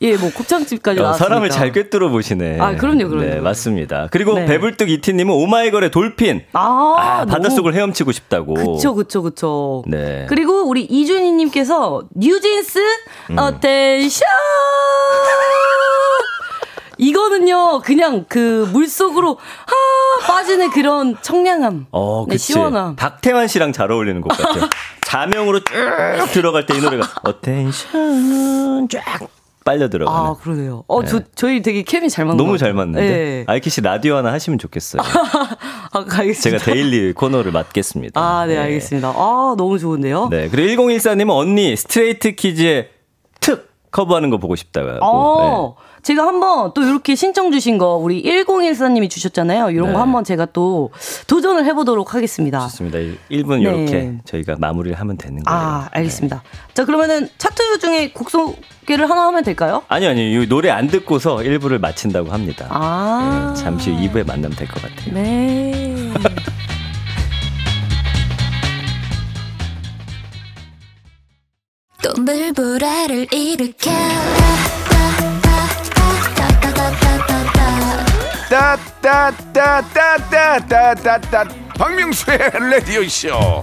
[SPEAKER 2] 예, 뭐 곱창집까지
[SPEAKER 3] 어,
[SPEAKER 2] 나왔으니까.
[SPEAKER 3] 사람을 잘 꿰뚫어 보시네.
[SPEAKER 2] 아, 그럼요, 그럼요.
[SPEAKER 3] 네, 맞습니다. 그리고
[SPEAKER 2] 네.
[SPEAKER 3] 배불뚝 이티님은 오마이걸의 Dolphin.
[SPEAKER 2] 아,
[SPEAKER 3] 아,
[SPEAKER 2] 너무-
[SPEAKER 3] 바닷속을 헤엄치고 싶다고.
[SPEAKER 2] 그쵸, 그쵸, 그쵸.
[SPEAKER 3] 네.
[SPEAKER 2] 그리고 우리 이준희님께서 뉴진스
[SPEAKER 3] 음.
[SPEAKER 2] Attention! [LAUGHS] 이거는요, 그냥 그 물속으로 하 빠지는 그런 청량함.
[SPEAKER 3] 어,
[SPEAKER 2] 네,
[SPEAKER 3] 그치.
[SPEAKER 2] 시원함.
[SPEAKER 3] 박태환 씨랑 잘 어울리는 곡 같아요. [LAUGHS] 잠영으로 쭉 들어갈 때 이 노래가 [LAUGHS] Attention 쫙 빨려 들어가는.
[SPEAKER 2] 아, 그러네요. 어, 저, 저희 되게 케미 잘 맞는
[SPEAKER 3] 너무
[SPEAKER 2] 것
[SPEAKER 3] 잘. 맞는데.
[SPEAKER 2] 네.
[SPEAKER 3] 아이키 씨 라디오 하나 하시면 좋겠어요. [LAUGHS]
[SPEAKER 2] 아, 알겠습니다.
[SPEAKER 3] 제가 daily 코너를 맡겠습니다.
[SPEAKER 2] 아, 네, 알겠습니다. 아, 너무 좋은데요?
[SPEAKER 3] 네. 그리고 1014님은 언니 스트레이 키즈의 특 커버하는 거 보고 싶다고. 네.
[SPEAKER 2] 어, 제가 한번 또 이렇게 신청 주신 거 우리 1014님이 주셨잖아요. 이런
[SPEAKER 3] 네.
[SPEAKER 2] 거 한번 제가 또 도전을 해보도록 하겠습니다.
[SPEAKER 3] 좋습니다. 1분
[SPEAKER 2] 네.
[SPEAKER 3] 이렇게 저희가 마무리를 하면 되는 거예요.
[SPEAKER 2] 아, 알겠습니다. 자, 그러면은 차트 중에 곡소 개를 하나 하면 될까요?
[SPEAKER 3] 아니요, 아니요. 이 노래 안 듣고서 1부를 마친다고 합니다.
[SPEAKER 2] 아.
[SPEAKER 3] 네, 잠시 후 2부에 만나면 될 것 같아요.
[SPEAKER 2] 네. [LAUGHS]
[SPEAKER 4] 또 물보라를 일으켜
[SPEAKER 5] 따따따따따따따따 박명수의 라디오 쇼.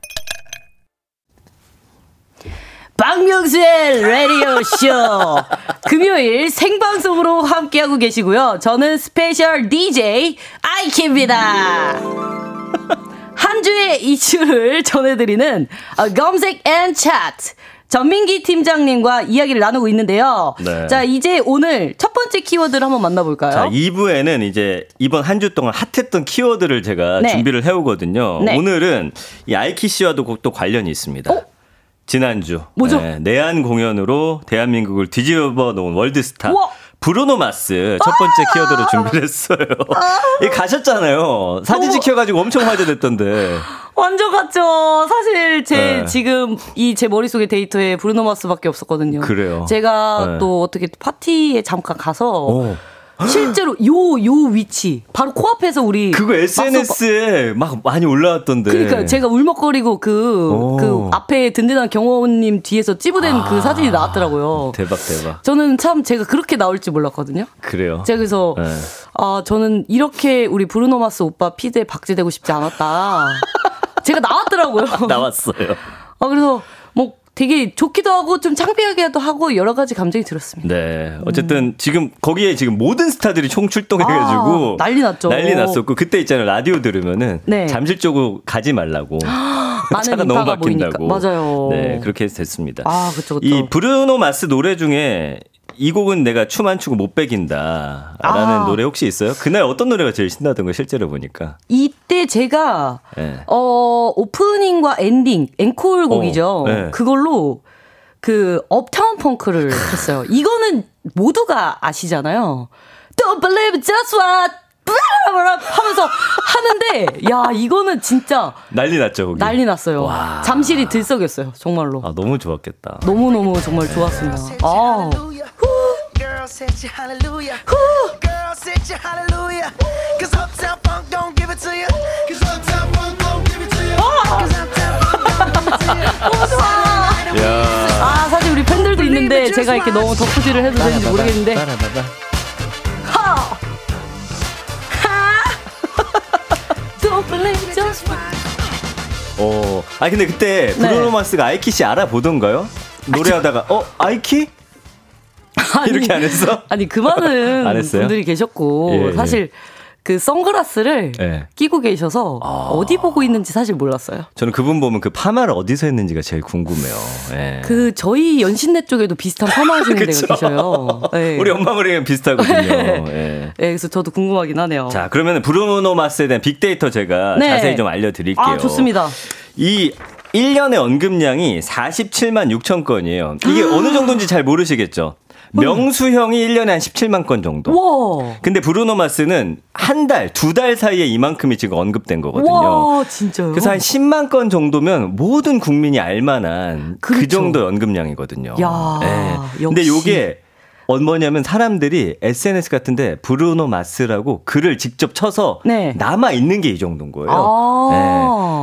[SPEAKER 2] 박명수의 라디오 쇼. 금요일 생방송으로 함께하고 계시고요. 저는 special DJ 아이키입니다. 한 주의 이슈를 전해드리는 어, 검색 N 차트. 전민기 팀장님과 이야기를 나누고 있는데요.
[SPEAKER 3] 네.
[SPEAKER 2] 자, 이제 오늘 첫 번째 키워드를 한번 만나볼까요?
[SPEAKER 3] 자, 2부에는 이제 이번 한 주 동안 핫했던 키워드를 제가
[SPEAKER 2] 네.
[SPEAKER 3] 준비를 해오거든요.
[SPEAKER 2] 네.
[SPEAKER 3] 오늘은 이 아이키 씨와도 꼭또 관련이 있습니다.
[SPEAKER 2] 어?
[SPEAKER 3] 지난주
[SPEAKER 2] 뭐죠?
[SPEAKER 3] 네, 내한 공연으로 대한민국을 뒤집어 놓은 world star
[SPEAKER 2] 우와! 아!
[SPEAKER 3] 브루노 마스 첫 번째 키워드로 준비를 했어요. [LAUGHS] 이 가셨잖아요. 사진
[SPEAKER 2] 너무-
[SPEAKER 3] 찍혀가지고 엄청 화제됐던데.
[SPEAKER 2] 완전 갔죠. 사실 제
[SPEAKER 3] 네.
[SPEAKER 2] 지금 이 제 머릿속에 데이터에 브루노 마스밖에 없었거든요.
[SPEAKER 3] 그래요?
[SPEAKER 2] 제가
[SPEAKER 3] 네.
[SPEAKER 2] 또 어떻게 파티에 잠깐 가서
[SPEAKER 3] 오. [GASPS]
[SPEAKER 2] 실제로 요 요 위치 바로 코앞에서 우리
[SPEAKER 3] 그거 SNS에 막 많이 올라왔던데.
[SPEAKER 2] 그러니까 제가 울먹거리고 그,
[SPEAKER 3] 오.
[SPEAKER 2] 그 앞에 든든한 경호원님 뒤에서 찌부된
[SPEAKER 3] 아.
[SPEAKER 2] 그 사진이 나왔더라고요.
[SPEAKER 3] 대박 대박.
[SPEAKER 2] 저는 참 제가 그렇게 나올 줄 몰랐거든요.
[SPEAKER 3] 그래요.
[SPEAKER 2] 제가 그래서
[SPEAKER 3] 네.
[SPEAKER 2] 아 저는 이렇게 우리 브루노마스 오빠 피드에 박제되고 싶지 않았다. 제가 나왔더라고요. [LAUGHS]
[SPEAKER 3] 나왔어요.
[SPEAKER 2] 아 그래서 뭐 되게 좋기도 하고 좀 창피하기도 하고 여러 가지 감정이 들었습니다.
[SPEAKER 3] 네. 어쨌든 지금 거기에 지금 모든 스타들이 총 출동해가지고
[SPEAKER 2] 아, 난리 났죠.
[SPEAKER 3] 난리 났었고 그때 있잖아요 라디오 들으면은
[SPEAKER 2] 네.
[SPEAKER 3] 잠실 쪽으로 가지 말라고 [LAUGHS]
[SPEAKER 2] 많은
[SPEAKER 3] 차가 너무 막힌다고.
[SPEAKER 2] 보이니까. 맞아요.
[SPEAKER 3] 네 그렇게 됐습니다.
[SPEAKER 2] 아 그쵸 그쵸.
[SPEAKER 3] 이 브루노 마스 노래 중에 이 곡은 내가 춤 안 추고 못 배긴다 라는
[SPEAKER 2] 아.
[SPEAKER 3] 노래 혹시 있어요? 그날 어떤 노래가 제일 신나던 거 실제로 보니까.
[SPEAKER 2] 이때 제가
[SPEAKER 3] 네.
[SPEAKER 2] 어 오프닝과 엔딩 앵콜 곡이죠.
[SPEAKER 3] 어, 네.
[SPEAKER 2] 그걸로 그 업타운 펑크를 했어요. 이거는 모두가 아시잖아요. Don't believe just what 하면서 하는데 야 이거는 진짜
[SPEAKER 3] 난리 났죠 거기.
[SPEAKER 2] 난리 났어요.
[SPEAKER 3] 와.
[SPEAKER 2] 잠실이 들썩였어요. 정말로.
[SPEAKER 3] 아 너무 좋았겠다.
[SPEAKER 2] 너무 너무 정말 좋았습니다. 아.
[SPEAKER 1] Girl said you hallelujah. Girl said you hallelujah. Cause Uptown Funk don't give it to you. Cause Uptown Funk don't give it to you. Cause Uptown Funk don't give it to you.
[SPEAKER 3] 야.
[SPEAKER 2] 아 사실 우리 팬들도 있는데 제가 이렇게 너무 덕후질을 해도 되는지 모르겠는데. 하! 하! Don't believe just what
[SPEAKER 3] 어. 아 근데 그때
[SPEAKER 2] 네.
[SPEAKER 3] 브루노 마스가 아이키 씨 알아보던가요? 노래하다가 어 아이키 이렇게 안 했어?
[SPEAKER 2] 아니 그 [LAUGHS]
[SPEAKER 3] 안 했어요?
[SPEAKER 2] 분들이 계셨고
[SPEAKER 3] 예, 예.
[SPEAKER 2] 사실 그 선글라스를
[SPEAKER 3] 네.
[SPEAKER 2] 끼고 계셔서 어디 보고 있는지 사실 몰랐어요.
[SPEAKER 3] 저는 그분 보면 그 파마를 어디서 했는지가 제일 궁금해요. 예.
[SPEAKER 2] 그 저희 연신내 쪽에도 비슷한 파마 하시는 [LAUGHS] 데가
[SPEAKER 3] 그쵸?
[SPEAKER 2] 계셔요. 네.
[SPEAKER 3] 우리 엄마 머리랑 비슷하거든요. [LAUGHS] 예.
[SPEAKER 2] 네, 그래서 저도 궁금하긴 하네요.
[SPEAKER 3] 자, 그러면 브루노 마스에 대한 빅데이터 제가
[SPEAKER 2] 네.
[SPEAKER 3] 자세히 좀 알려드릴게요.
[SPEAKER 2] 아, 좋습니다.
[SPEAKER 3] 이 1년의 언급량이 47만 6천 건이에요. 이게 어느 정도인지 잘 모르시겠죠? 명수 형이 1년에 한 17만 건 정도.
[SPEAKER 2] 와.
[SPEAKER 3] 근데 브루노 마스는 한 달, 두 달 사이에 이만큼이 지금 언급된 거거든요.
[SPEAKER 2] 와, 진짜요?
[SPEAKER 3] 그래서 한 10만 건 정도면 모든 국민이 알만한 그
[SPEAKER 2] 그렇죠.
[SPEAKER 3] 정도 연금량이거든요.
[SPEAKER 2] 야,
[SPEAKER 3] 예. 근데. 요게 어, 뭐냐면 사람들이 SNS 같은데 브루노 마스라고 글을 직접 쳐서
[SPEAKER 2] 네.
[SPEAKER 3] 남아 있는 게 이 정도인 거예요.
[SPEAKER 2] 아.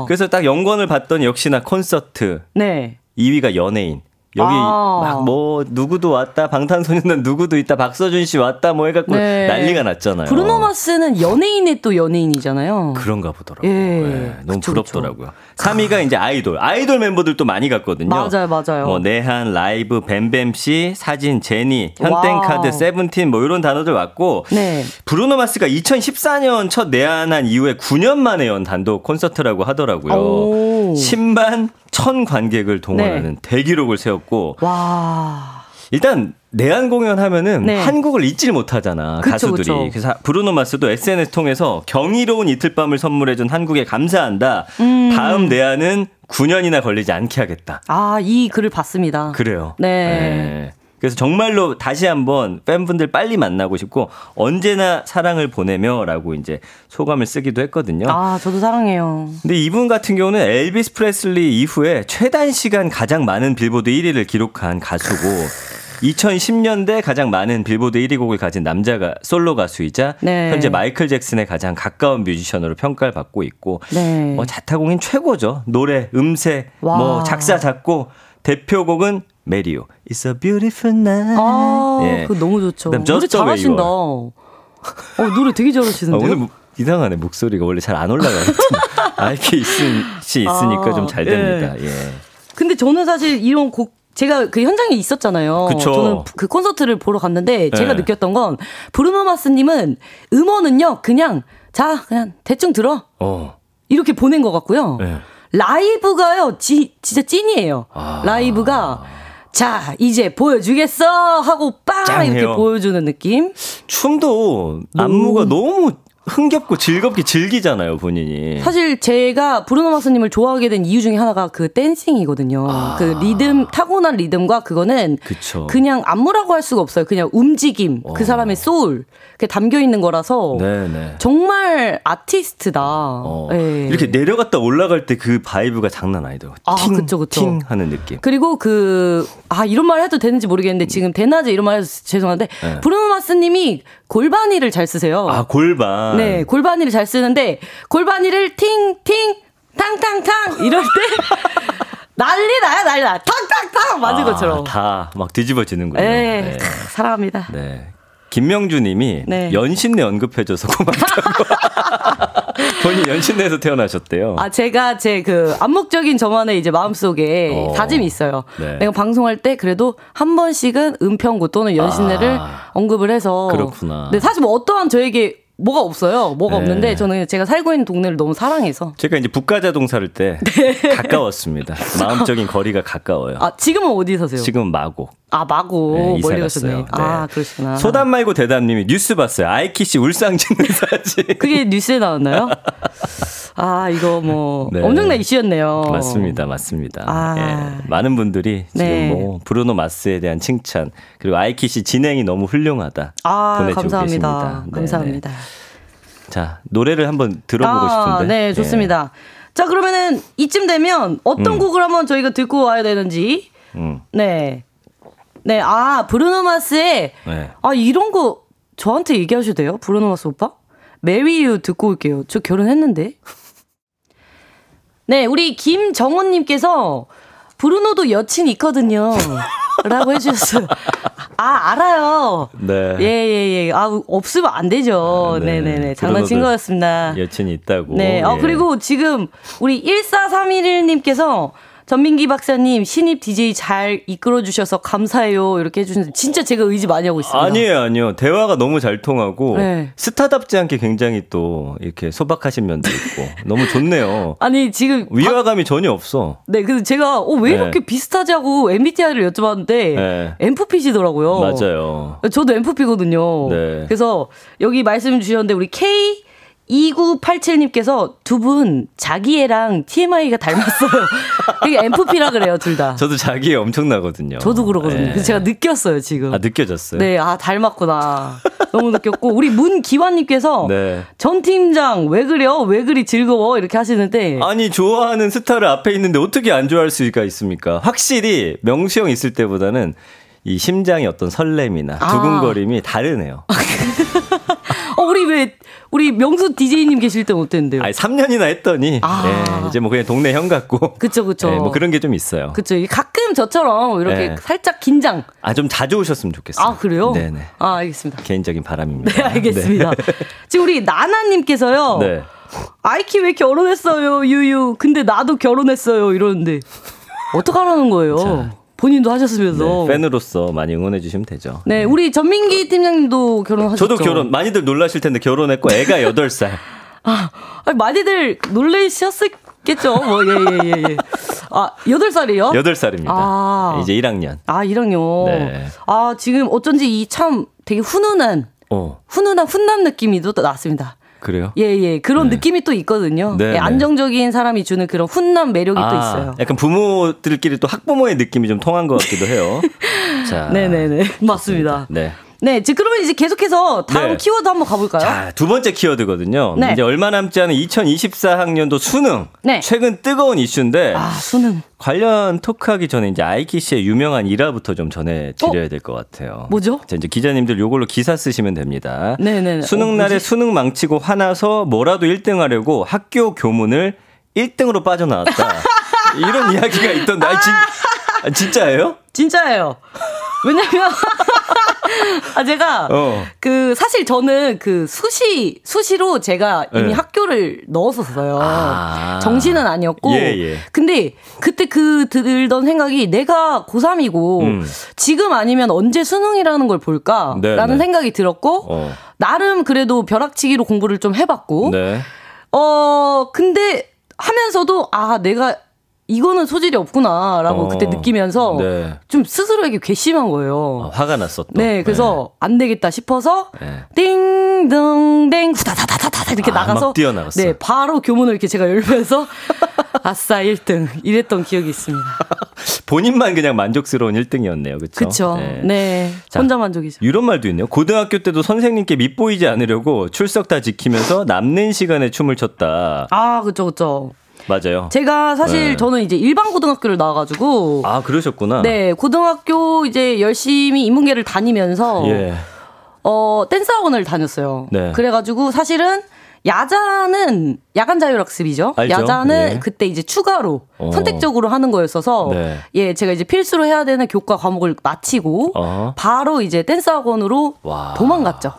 [SPEAKER 3] 예. 그래서 딱 연관을 봤더니 역시나 콘서트
[SPEAKER 2] 네.
[SPEAKER 3] 2위가 연예인. 여기
[SPEAKER 2] 아.
[SPEAKER 3] 막뭐 누구도 왔다 방탄소년단 누구도 있다 박서준 씨 왔다 뭐 해갖고
[SPEAKER 2] 네.
[SPEAKER 3] 난리가 났잖아요.
[SPEAKER 2] 브루노 마스는 연예인의 또 연예인이잖아요.
[SPEAKER 3] 그런가 보더라고요.
[SPEAKER 2] 예.
[SPEAKER 3] 예, 너무
[SPEAKER 2] 그쵸,
[SPEAKER 3] 부럽더라고요. 3위가 이제 아이돌. 아이돌 멤버들도 많이 갔거든요.
[SPEAKER 2] 맞아요, 맞아요.
[SPEAKER 3] 뭐 내한, 라이브, 뱀뱀 씨, 사진, 제니, 현땡카드. 세븐틴 뭐 이런 단어들 왔고
[SPEAKER 2] 네.
[SPEAKER 3] 브루노 마스가 2014년 첫 내한한 이후에 9년 만에 연 단독 콘서트라고 하더라고요.
[SPEAKER 2] 오.
[SPEAKER 3] 10만 1000 관객을 동원하는
[SPEAKER 2] 네.
[SPEAKER 3] 대기록을 세웠고
[SPEAKER 2] 와.
[SPEAKER 3] 일단 내한 공연하면은
[SPEAKER 2] 네.
[SPEAKER 3] 한국을 잊질 못하잖아
[SPEAKER 2] 그쵸,
[SPEAKER 3] 가수들이.
[SPEAKER 2] 그쵸.
[SPEAKER 3] 그래서 브루노 마스도 SNS 통해서 경이로운 이틀밤을 선물해준 한국에 감사한다.
[SPEAKER 2] 음.
[SPEAKER 3] 다음 내한은 9년이나 걸리지 않게 하겠다.
[SPEAKER 2] 아, 이 글을 봤습니다.
[SPEAKER 3] 그래요.
[SPEAKER 2] 네.
[SPEAKER 3] 네. 그래서 정말로 다시 한번 팬분들 빨리 만나고 싶고 언제나 사랑을 보내며라고 이제 소감을 쓰기도 했거든요.
[SPEAKER 2] 아, 저도 사랑해요.
[SPEAKER 3] 근데 이분 같은 경우는 엘비스 프레슬리 이후에 최단 시간 가장 많은 빌보드 1위를 기록한 가수고 2010년대 가장 많은 빌보드 1위 곡을 가진 남자가 솔로 가수이자
[SPEAKER 2] 네.
[SPEAKER 3] 현재 마이클 잭슨의 가장 가까운 뮤지션으로 평가를 받고 있고
[SPEAKER 2] 네.
[SPEAKER 3] 뭐 자타공인 최고죠. 노래, 음색,
[SPEAKER 2] 와.
[SPEAKER 3] 뭐 작사, 작곡 대표곡은 메리오. It's a beautiful night.
[SPEAKER 2] 아,
[SPEAKER 3] 예.
[SPEAKER 2] 그거 너무 좋죠. 노래 잘하신다. 어, 노래 되게
[SPEAKER 3] 아,
[SPEAKER 2] 잘하시는데요?
[SPEAKER 3] 오늘 뭐 이상하네 목소리가 원래 잘 안 올라가거든요. [LAUGHS] 아이피 있으시 있으니까
[SPEAKER 2] 아,
[SPEAKER 3] 좀잘 됩니다. 예.
[SPEAKER 2] 근데 저는 사실 이런 곡 제가 그 현장에 있었잖아요.
[SPEAKER 3] 그쵸.
[SPEAKER 2] 저는 그 콘서트를 보러 갔는데 제가
[SPEAKER 3] 네.
[SPEAKER 2] 느꼈던 건 브루노 마스님은 음원은요 그냥 자 그냥 대충 들어
[SPEAKER 3] 어.
[SPEAKER 2] 이렇게 보낸 것 같고요.
[SPEAKER 3] 네.
[SPEAKER 2] 라이브가요 지, 진짜 찐이에요.
[SPEAKER 3] 아.
[SPEAKER 2] 라이브가 자 이제 보여주겠어 하고 빵. 이렇게 보여주는 느낌.
[SPEAKER 3] 춤도 안무가 너무 흥겹고 즐겁게 즐기잖아요, 본인이.
[SPEAKER 2] 사실 제가 브루노 마스님을 좋아하게 된 이유 중에 하나가 그 dancing이거든요. 그 리듬 타고난 리듬과 그거는
[SPEAKER 3] 아. 그쵸.
[SPEAKER 2] 그냥 안무라고 할 수가 없어요. 그냥 움직임, 그 사람의 소울 그게 담겨 있는 거라서
[SPEAKER 3] 네네.
[SPEAKER 2] 정말 아티스트다.
[SPEAKER 3] 어,
[SPEAKER 2] 예.
[SPEAKER 3] 이렇게 내려갔다 올라갈 때 그 vibe가 장난 아니더라고요.
[SPEAKER 2] 아,
[SPEAKER 3] 팅,
[SPEAKER 2] 그쵸, 그쵸.
[SPEAKER 3] 팅 하는 느낌.
[SPEAKER 2] 그리고 그, 아, 이런 말 해도 되는지 모르겠는데, 지금 대낮에 이런 말 해서 죄송한데,
[SPEAKER 3] 네.
[SPEAKER 2] 브루노 마스님이 골반이를 잘 쓰세요.
[SPEAKER 3] 아, 골반.
[SPEAKER 2] 네, 골반이를 잘 쓰는데 골반이를 팅팅 탕탕탕 이럴 때 [LAUGHS] 난리 나요, 난리 나. 탕탕탕 맞은 것처럼.
[SPEAKER 3] 다 막 뒤집어지는군요.
[SPEAKER 2] 네,
[SPEAKER 3] 네.
[SPEAKER 2] 크, 사랑합니다.
[SPEAKER 3] 네. 김명주 님이
[SPEAKER 2] 네.
[SPEAKER 3] 연신내 언급해줘서 고맙다고. [LAUGHS] 본인 연신내에서 태어나셨대요.
[SPEAKER 2] 아, 제가 제 그 암묵적인 저만의 이제 마음속에
[SPEAKER 3] 어.
[SPEAKER 2] 다짐이 있어요.
[SPEAKER 3] 네.
[SPEAKER 2] 내가 방송할 때 그래도 한 번씩은 은평구 또는 연신내를
[SPEAKER 3] 아.
[SPEAKER 2] 언급을 해서.
[SPEAKER 3] 그렇구나.
[SPEAKER 2] 네, 사실 뭐 어떠한 저에게 뭐가 없어요. 뭐가
[SPEAKER 3] 네.
[SPEAKER 2] 없는데 저는 제가 살고 있는 동네를 너무 사랑해서.
[SPEAKER 3] 제가 이제 북가자동 살 때 [LAUGHS] 가까웠습니다. [LAUGHS] 마음적인 거리가 가까워요.
[SPEAKER 2] 네. 아, 지금은 어디 사세요?
[SPEAKER 3] 지금 마곡.
[SPEAKER 2] 아, 마고.
[SPEAKER 3] 네,
[SPEAKER 2] 멀리. 가셨네.
[SPEAKER 3] 네.
[SPEAKER 2] 아, 그러시구나.
[SPEAKER 3] 소담 말고 대담님이 뉴스 봤어요. 아이키 씨 울상 짓는 사진.
[SPEAKER 2] 그게 뉴스에 나왔나요? [LAUGHS] 아, 이거 뭐 [LAUGHS]
[SPEAKER 3] 네.
[SPEAKER 2] 엄청난 이슈였네요.
[SPEAKER 3] 맞습니다, 맞습니다.
[SPEAKER 2] 아.
[SPEAKER 3] 예, 많은 분들이
[SPEAKER 2] 네.
[SPEAKER 3] 지금 뭐 브루노 마스에 대한 칭찬 그리고 아이키씨 진행이 너무 훌륭하다
[SPEAKER 2] 아,
[SPEAKER 3] 보내주고
[SPEAKER 2] 감사합니다.
[SPEAKER 3] 계십니다. 네,
[SPEAKER 2] 감사합니다.
[SPEAKER 3] 네. 자 노래를 한번 들어보고
[SPEAKER 2] 아,
[SPEAKER 3] 싶은데.
[SPEAKER 2] 네, 좋습니다. 자, 그러면은 이쯤 되면 어떤 곡을 한번 저희가 듣고 와야 되는지.
[SPEAKER 3] 예. 음,
[SPEAKER 2] 네. 네, 아, 브루노 마스의
[SPEAKER 3] 네.
[SPEAKER 2] 아, 이런 거 저한테 얘기하셔도 돼요? 브루노 마스 오빠? 메리 유 듣고 올게요. 저 결혼했는데. 네, 우리 김정원님께서 브루노도 여친 있거든요. 라고 해주셨어요. 아, 알아요.
[SPEAKER 3] 네.
[SPEAKER 2] 예, 예, 예. 아, 없으면 안 되죠.
[SPEAKER 3] 아, 네.
[SPEAKER 2] 네네 네. 장난친
[SPEAKER 3] 브루노도
[SPEAKER 2] 거였습니다.
[SPEAKER 3] 여친이 있다고.
[SPEAKER 2] 네. 어,
[SPEAKER 3] 예.
[SPEAKER 2] 그리고 지금 우리 14311님께서 전민기 박사님 신입 DJ 잘 이끌어 주셔서 감사해요. 이렇게 해주셨는데 진짜 제가 의지 많이 하고 있습니다.
[SPEAKER 3] 아니에요, 아니요. 대화가 너무 잘 통하고
[SPEAKER 2] 네.
[SPEAKER 3] 스타답지 않게 굉장히 또 이렇게 소박하신 면도 있고 [LAUGHS] 너무 좋네요.
[SPEAKER 2] 아니 지금
[SPEAKER 3] 위화감이 전혀 없어.
[SPEAKER 2] 네, 그래서 제가 어, 왜
[SPEAKER 3] 네.
[SPEAKER 2] 이렇게 비슷하지 하고 MBTI를 여쭤봤는데
[SPEAKER 3] 네.
[SPEAKER 2] MFP시더라고요.
[SPEAKER 3] 맞아요.
[SPEAKER 2] 저도 MFP거든요.
[SPEAKER 3] 네.
[SPEAKER 2] 그래서 여기 말씀 주셨는데 우리 K 2987님께서 두 분 자기애랑 TMI가 닮았어요. [LAUGHS] 이게 MFP라 그래요, 둘 다.
[SPEAKER 3] 저도 자기애 엄청나거든요.
[SPEAKER 2] 저도 그러거든요.
[SPEAKER 3] 네.
[SPEAKER 2] 제가 느꼈어요, 지금.
[SPEAKER 3] 아 느껴졌어요.
[SPEAKER 2] 네, 아, 닮았구나. 너무 느꼈고, 우리 문기환님께서 [LAUGHS]
[SPEAKER 3] 네.
[SPEAKER 2] 전 팀장, 왜 그래요? 왜 그리 즐거워? 이렇게 하시는데.
[SPEAKER 3] 아니 좋아하는 스타를 앞에 있는데 어떻게 안 좋아할 수가 있습니까? 확실히 명수 형 있을 때보다는 이 심장의 어떤 설렘이나
[SPEAKER 2] 아.
[SPEAKER 3] 두근거림이 다르네요.
[SPEAKER 2] 어, 우리 왜, 우리 명수 DJ님 계실 땐 어땠는데요?
[SPEAKER 3] 아니 3년이나 했더니
[SPEAKER 2] 아.
[SPEAKER 3] 예, 이제 뭐 그냥 동네 형 같고.
[SPEAKER 2] 그쵸, 그쵸.
[SPEAKER 3] 예, 뭐 그런 게 좀 있어요.
[SPEAKER 2] 그쵸. 가끔 저처럼 이렇게
[SPEAKER 3] 네.
[SPEAKER 2] 살짝 긴장.
[SPEAKER 3] 아 좀 자주 오셨으면 좋겠어요.
[SPEAKER 2] 아, 그래요?
[SPEAKER 3] 네네.
[SPEAKER 2] 아, 알겠습니다.
[SPEAKER 3] 개인적인 바람입니다.
[SPEAKER 2] 네, 알겠습니다. 지금 우리 나나님께서요. [LAUGHS]
[SPEAKER 3] 네.
[SPEAKER 2] 아이키 왜 결혼했어요, 유유. 근데 나도 결혼했어요. 이러는데. 어떡하라는 거예요? 본인도 하셨으면서.
[SPEAKER 3] 네, 팬으로서 많이 응원해 주시면 되죠.
[SPEAKER 2] 네, 우리 전민기 팀장님도 결혼하셨죠?
[SPEAKER 3] 저도 결혼 많이들 놀라실 텐데 결혼했고 애가 [LAUGHS] 8살.
[SPEAKER 2] 아, 많이들 놀라셨겠죠? 뭐, 예, 예, 예, 예. 아, 8살이요?
[SPEAKER 3] 8살입니다.
[SPEAKER 2] 아.
[SPEAKER 3] 이제 1학년.
[SPEAKER 2] 아, 1학년.
[SPEAKER 3] 네.
[SPEAKER 2] 아, 지금 어쩐지 이 참 되게 훈훈한,
[SPEAKER 3] 어.
[SPEAKER 2] 훈훈한 훈남 느낌이 또 났습니다.
[SPEAKER 3] 그래요?
[SPEAKER 2] 예, 예. 그런
[SPEAKER 3] 네.
[SPEAKER 2] 느낌이 또 있거든요.
[SPEAKER 3] 네,
[SPEAKER 2] 예,
[SPEAKER 3] 네.
[SPEAKER 2] 안정적인 사람이 주는 그런 훈남 매력이 또
[SPEAKER 3] 아,
[SPEAKER 2] 있어요.
[SPEAKER 3] 약간 부모들끼리 또 학부모의 느낌이 좀 통한 것 같기도 해요. [LAUGHS] 자.
[SPEAKER 2] 네네네. 맞습니다.
[SPEAKER 3] 네.
[SPEAKER 2] 네, 지- 그러면 이제 계속해서 다음
[SPEAKER 3] 네.
[SPEAKER 2] 키워드 한번 가볼까요?
[SPEAKER 3] 자, 두 번째 키워드거든요.
[SPEAKER 2] 네.
[SPEAKER 3] 이제 얼마 남지 않은 2024학년도 수능.
[SPEAKER 2] 네.
[SPEAKER 3] 최근 뜨거운 이슈인데
[SPEAKER 2] 아, 수능.
[SPEAKER 3] 관련 토크하기 전에 이제 아이키 씨의 유명한 일화부터 좀 전해드려야 될 것 같아요.
[SPEAKER 2] 어? 뭐죠?
[SPEAKER 3] 자, 이제 기자님들 요걸로 기사 쓰시면 됩니다. 수능
[SPEAKER 2] 어,
[SPEAKER 3] 날에
[SPEAKER 2] 뭐지?
[SPEAKER 3] 수능 망치고 화나서 뭐라도 1등 하려고 학교 교문을 1등으로 빠져나왔다. [LAUGHS] 이런 이야기가 있던데. 아니, 진, 아, 진짜예요?
[SPEAKER 2] 진짜예요. 왜냐면, [LAUGHS] 아, 제가,
[SPEAKER 3] 어.
[SPEAKER 2] 그, 사실 저는 그 수시, 수시로 제가 이미
[SPEAKER 3] 네.
[SPEAKER 2] 학교를 넣었었어요.
[SPEAKER 3] 아.
[SPEAKER 2] 정시는 아니었고.
[SPEAKER 3] 예, 예.
[SPEAKER 2] 근데 그때 그 들던 생각이 내가 고3이고
[SPEAKER 3] 음.
[SPEAKER 2] 지금 아니면 언제 수능이라는 걸 볼까?
[SPEAKER 3] 네,
[SPEAKER 2] 라는
[SPEAKER 3] 네.
[SPEAKER 2] 생각이 들었고.
[SPEAKER 3] 어.
[SPEAKER 2] 나름 그래도 벼락치기로 공부를 좀 해봤고.
[SPEAKER 3] 네.
[SPEAKER 2] 어, 근데 하면서도 아, 내가 이거는 소질이 없구나라고
[SPEAKER 3] 어,
[SPEAKER 2] 그때 느끼면서
[SPEAKER 3] 네.
[SPEAKER 2] 좀 스스로에게 괘씸한 거예요.
[SPEAKER 3] 아, 화가 났어 또.
[SPEAKER 2] 네, 그래서 안 되겠다 싶어서
[SPEAKER 3] 네.
[SPEAKER 2] 띵동댕 후다다다다다 이렇게
[SPEAKER 3] 아,
[SPEAKER 2] 나가서
[SPEAKER 3] 막 뛰어나갔어.
[SPEAKER 2] 네, 바로 교문을 이렇게 제가 열면서 [LAUGHS] 아싸 1등 이랬던 기억이 있습니다. [LAUGHS]
[SPEAKER 3] 본인만 그냥 만족스러운 1등이었네요. 그렇죠?
[SPEAKER 2] 그쵸? 네,
[SPEAKER 3] 자,
[SPEAKER 2] 혼자 만족이죠.
[SPEAKER 3] 이런 말도 있네요. 고등학교 때도 선생님께 밉보이지 않으려고 출석 다 지키면서 남는 시간에 춤을 췄다.
[SPEAKER 2] 아, 그쵸, 그쵸.
[SPEAKER 3] 맞아요.
[SPEAKER 2] 제가 사실
[SPEAKER 3] 네.
[SPEAKER 2] 저는 이제 일반 고등학교를 나와가지고
[SPEAKER 3] 아, 그러셨구나.
[SPEAKER 2] 네, 고등학교 이제 열심히 인문계를 다니면서
[SPEAKER 3] 예.
[SPEAKER 2] 어, 댄스 학원을 다녔어요.
[SPEAKER 3] 네.
[SPEAKER 2] 그래가지고 사실은 야자는 야간 자율학습이죠.
[SPEAKER 3] 알죠.
[SPEAKER 2] 야자는
[SPEAKER 3] 예.
[SPEAKER 2] 그때 이제 추가로
[SPEAKER 3] 어.
[SPEAKER 2] 선택적으로 하는 거였어서
[SPEAKER 3] 네.
[SPEAKER 2] 예, 제가 이제 필수로 해야 되는 교과 과목을 마치고
[SPEAKER 3] 어.
[SPEAKER 2] 바로 이제 댄스 학원으로
[SPEAKER 3] 와.
[SPEAKER 2] 도망갔죠.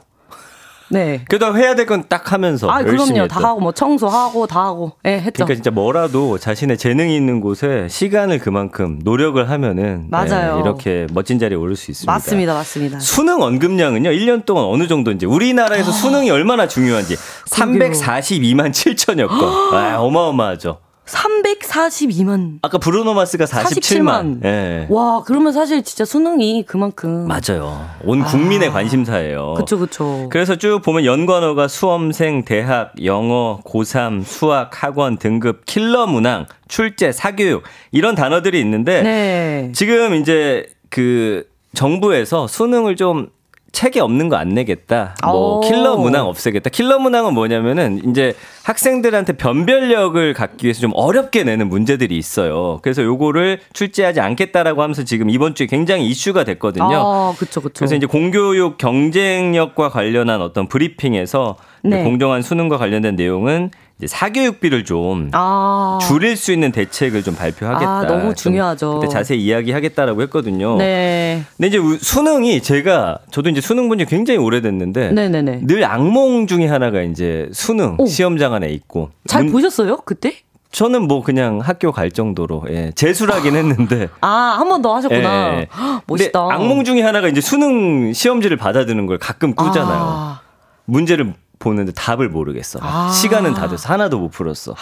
[SPEAKER 2] 네.
[SPEAKER 3] 그래도 해야 될 건 딱 하면서
[SPEAKER 2] 아,
[SPEAKER 3] 열심히
[SPEAKER 2] 그럼요. 다 하고 뭐 청소하고 다 하고. 예, 했죠.
[SPEAKER 3] 그러니까 진짜 뭐라도 자신의 재능이 있는 곳에 시간을 그만큼 노력을 하면은
[SPEAKER 2] 맞아요.
[SPEAKER 3] 네, 이렇게 멋진 자리에 오를 수 있습니다.
[SPEAKER 2] 맞습니다. 맞습니다.
[SPEAKER 3] 수능 언급량은요, 1년 동안 어느 정도인지, 우리나라에서 수능이 얼마나 중요한지,
[SPEAKER 2] 아. 그러게요.
[SPEAKER 3] 342만 7천여 건. [GASPS] 아, 어마어마하죠.
[SPEAKER 2] 342만.
[SPEAKER 3] 아까 브루노 마스가 47만.
[SPEAKER 2] 47만.
[SPEAKER 3] 예.
[SPEAKER 2] 와, 그러면 사실 진짜 수능이 그만큼.
[SPEAKER 3] 맞아요. 온 국민의 관심사예요.
[SPEAKER 2] 그쵸, 그쵸.
[SPEAKER 3] 그래서 쭉 보면 연관어가 수험생, 대학, 영어, 고3, 수학, 학원, 등급, 킬러 문항, 출제, 사교육 이런 단어들이 있는데
[SPEAKER 2] 네.
[SPEAKER 3] 지금 이제 그 정부에서 수능을 좀 책에 없는 거 안 내겠다. 뭐
[SPEAKER 2] 오.
[SPEAKER 3] 킬러 문항 없애겠다. 킬러 문항은 뭐냐면은 이제 학생들한테 변별력을 갖기 위해서 좀 어렵게 내는 문제들이 있어요. 그래서 요거를 출제하지 않겠다라고 하면서 지금 이번 주에 굉장히 이슈가 됐거든요.
[SPEAKER 2] 아, 그쵸, 그쵸.
[SPEAKER 3] 그래서 이제 공교육 경쟁력과 관련한 어떤 브리핑에서
[SPEAKER 2] 네.
[SPEAKER 3] 공정한 수능과 관련된 내용은 이제 사교육비를 좀
[SPEAKER 2] 아.
[SPEAKER 3] 줄일 수 있는 대책을 좀 발표하겠다.
[SPEAKER 2] 아, 너무
[SPEAKER 3] 좀
[SPEAKER 2] 중요하죠.
[SPEAKER 3] 그때 자세히 이야기하겠다라고 했거든요.
[SPEAKER 2] 네.
[SPEAKER 3] 근데 이제 우- 수능이 제가 저도 이제 수능 본지 굉장히 오래됐는데
[SPEAKER 2] 네네네.
[SPEAKER 3] 늘 악몽 중에 하나가 이제 수능
[SPEAKER 2] 오.
[SPEAKER 3] 시험장 안에 있고
[SPEAKER 2] 잘
[SPEAKER 3] 문-
[SPEAKER 2] 보셨어요? 그때?
[SPEAKER 3] 저는 뭐 그냥 학교 갈 정도로 예, 재수라긴 [LAUGHS] 했는데
[SPEAKER 2] 아, 한 번 더 하셨구나.
[SPEAKER 3] 예.
[SPEAKER 2] 헉, 멋있다.
[SPEAKER 3] 악몽 중에 하나가 이제 수능 시험지를 받아드는 걸 가끔 꾸잖아요.
[SPEAKER 2] 아.
[SPEAKER 3] 문제를 보는데 답을 모르겠어.
[SPEAKER 2] 아.
[SPEAKER 3] 시간은 다 돼서 하나도 못 풀었어.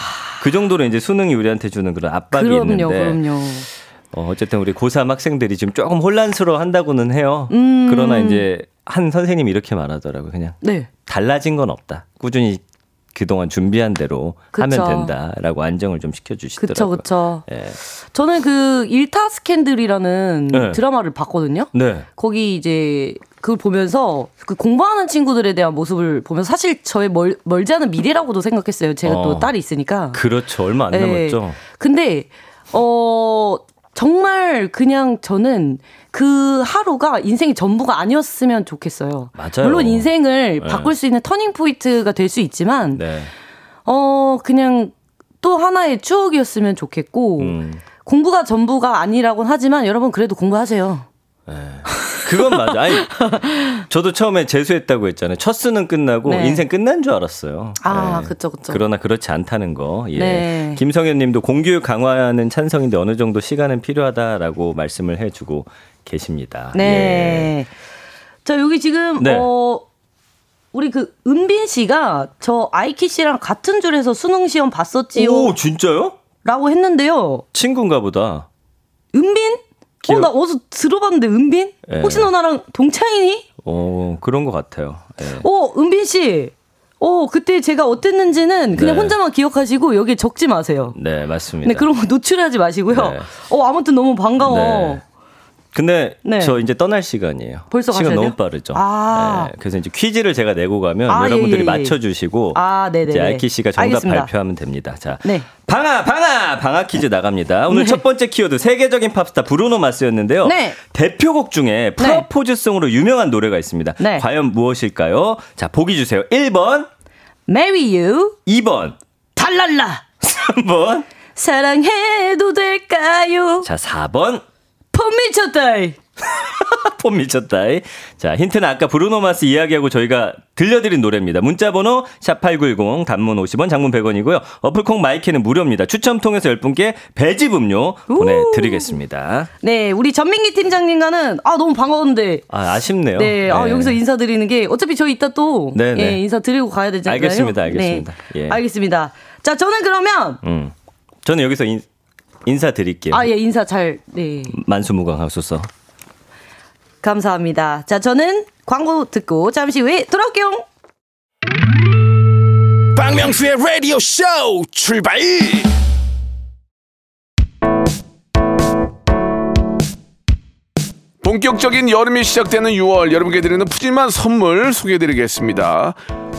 [SPEAKER 3] 그 정도로 이제 수능이 우리한테 주는 그런 압박이
[SPEAKER 2] 그럼요,
[SPEAKER 3] 있는데
[SPEAKER 2] 그럼요.
[SPEAKER 3] 어, 어쨌든 우리 고3 학생들이 지금 조금 혼란스러워 한다고는 해요.
[SPEAKER 2] 음.
[SPEAKER 3] 그러나 이제 한 선생님이 이렇게 말하더라고요. 그냥
[SPEAKER 2] 네.
[SPEAKER 3] 달라진 건 없다. 꾸준히 그동안 준비한 대로
[SPEAKER 2] 그쵸.
[SPEAKER 3] 하면 된다라고 안정을 좀 시켜주시더라고요.
[SPEAKER 2] 그쵸.
[SPEAKER 3] 예.
[SPEAKER 2] 저는 그 일타 스캔들이라는
[SPEAKER 3] 네.
[SPEAKER 2] 드라마를 봤거든요.
[SPEAKER 3] 네.
[SPEAKER 2] 거기 이제 그걸 보면서 그 공부하는 친구들에 대한 모습을 보면서 사실 저의 멀, 멀지 않은 미래라고도 생각했어요. 제가 또
[SPEAKER 3] 어.
[SPEAKER 2] 딸이 있으니까.
[SPEAKER 3] 그렇죠. 얼마 안
[SPEAKER 2] 예.
[SPEAKER 3] 남았죠.
[SPEAKER 2] 근데 어 정말 그냥 저는 그 하루가 인생의 전부가 아니었으면 좋겠어요.
[SPEAKER 3] 맞아요.
[SPEAKER 2] 물론 인생을
[SPEAKER 3] 네.
[SPEAKER 2] 바꿀 수 있는 turning point가 될 수 있지만
[SPEAKER 3] 네.
[SPEAKER 2] 어 그냥 또 하나의 추억이었으면 좋겠고
[SPEAKER 3] 음.
[SPEAKER 2] 공부가 전부가 아니라고는 하지만 여러분 그래도 공부하세요.
[SPEAKER 3] 그건 맞아. 아니, 저도 처음에 재수했다고 했잖아요. 첫 수능 끝나고
[SPEAKER 2] 네.
[SPEAKER 3] 인생 끝난 줄 알았어요.
[SPEAKER 2] 아, 그쵸, 그쵸.
[SPEAKER 3] 그러나 그렇지 않다는 거. 예.
[SPEAKER 2] 네.
[SPEAKER 3] 김성현 님도 공교육 강화는 찬성인데 어느 정도 시간은 필요하다라고 말씀을 해주고 계십니다. 예.
[SPEAKER 2] 네. 자, 여기 지금,
[SPEAKER 3] 네.
[SPEAKER 2] 어, 우리 그 은빈 씨가 저 아이키 씨랑 같은 줄에서 수능 시험 봤었지요.
[SPEAKER 3] 오, 진짜요?
[SPEAKER 2] 라고 했는데요.
[SPEAKER 3] 친구인가 보다.
[SPEAKER 2] 은빈?
[SPEAKER 3] 기억-
[SPEAKER 2] 어, 나 어디서 들어봤는데, 은빈?
[SPEAKER 3] 예.
[SPEAKER 2] 혹시 너 나랑 동창이니?
[SPEAKER 3] 어, 그런 것 같아요. 예.
[SPEAKER 2] 어, 은빈 씨. 어, 그때 제가 어땠는지는 그냥
[SPEAKER 3] 네.
[SPEAKER 2] 혼자만 기억하시고 여기에 적지 마세요.
[SPEAKER 3] 네, 맞습니다.
[SPEAKER 2] 네, 그런 거 노출하지 마시고요.
[SPEAKER 3] 네.
[SPEAKER 2] 어, 아무튼 너무 반가워.
[SPEAKER 3] 네. 근데
[SPEAKER 2] 네.
[SPEAKER 3] 저 이제 떠날 시간이에요.
[SPEAKER 2] 벌써
[SPEAKER 3] 시간 너무
[SPEAKER 2] 돼요?
[SPEAKER 3] 빠르죠.
[SPEAKER 2] 아.
[SPEAKER 3] 네, 그래서 이제 퀴즈를 제가 내고 가면
[SPEAKER 2] 아,
[SPEAKER 3] 여러분들이
[SPEAKER 2] 예, 예, 예.
[SPEAKER 3] 맞춰주시고
[SPEAKER 2] 아.
[SPEAKER 3] 이제 알키 씨가 정답
[SPEAKER 2] 알겠습니다.
[SPEAKER 3] 발표하면 됩니다. 자,
[SPEAKER 2] 네.
[SPEAKER 3] 방아 방아 방아 퀴즈 나갑니다. 오늘
[SPEAKER 2] 네.
[SPEAKER 3] 첫 번째 키워드 세계적인 팝스타 브루노 마스였는데요.
[SPEAKER 2] 네.
[SPEAKER 3] 대표곡 중에 프로포즈송으로 유명한 노래가 있습니다.
[SPEAKER 2] 네.
[SPEAKER 3] 과연 무엇일까요? 자, 보기 주세요. 1번,
[SPEAKER 2] Marry you.
[SPEAKER 3] 2번,
[SPEAKER 2] 달랄라.
[SPEAKER 3] 3번,
[SPEAKER 2] 사랑해도 될까요?
[SPEAKER 3] 자, 4번.
[SPEAKER 2] 폼 미쳤다.
[SPEAKER 3] 폼 미쳤다이. 자, 힌트는 아까 브루노마스 이야기하고 저희가 들려드린 노래입니다. 문자번호 샵8910 단문 50원 장문 100원이고요. 어플콩 마이크는 무료입니다. 추첨 통해서 10분께 배즙 음료 보내드리겠습니다.
[SPEAKER 2] 네, 우리 전민기 팀장님과는 아 너무 반가웠는데.
[SPEAKER 3] 아, 아쉽네요.
[SPEAKER 2] 네, 아,
[SPEAKER 3] 네.
[SPEAKER 2] 여기서 인사드리는 게 어차피 저희 이따 또
[SPEAKER 3] 네, 네.
[SPEAKER 2] 예, 인사 드리고 가야 되잖아요.
[SPEAKER 3] 알겠습니다, 알겠습니다.
[SPEAKER 2] 네,
[SPEAKER 3] 예.
[SPEAKER 2] 알겠습니다. 자, 저는 그러면
[SPEAKER 3] 음. 저는 여기서 인, 인사드릴게요.
[SPEAKER 2] 아, 예, 인사 잘 네.
[SPEAKER 3] 만수무강하소서.
[SPEAKER 2] 감사합니다. 자, 저는 광고 듣고 잠시 후에 돌아올게요.
[SPEAKER 5] 박명수의 라디오 쇼 출발! 본격적인 여름이 시작되는 6월 여러분께 드리는 푸짐한 선물 소개해드리겠습니다.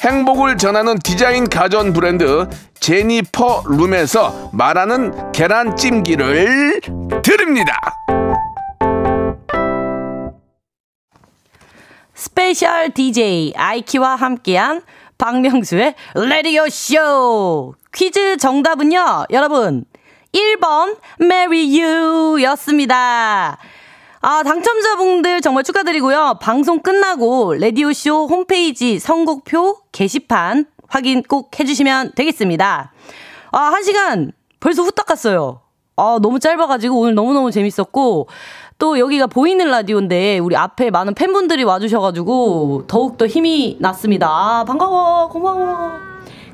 [SPEAKER 5] 행복을 전하는 디자인 가전 브랜드 제니퍼 룸에서 말하는 계란찜기를 드립니다.
[SPEAKER 2] 스페셜 DJ 아이키와 함께한 박명수의 라디오 쇼. 퀴즈 정답은요 여러분. 1번 Marry You 였습니다 아 당첨자분들 정말 축하드리고요 방송 끝나고 레디오쇼 홈페이지 선곡표 게시판 확인 꼭 해주시면 되겠습니다 아 한 시간 벌써 후딱 갔어요 아, 너무 짧아가지고 오늘 너무너무 재밌었고, 또 여기가 보이는 라디오인데, 우리 앞에 많은 팬분들이 와주셔가지고, 더욱더 힘이 났습니다. 아, 반가워, 고마워.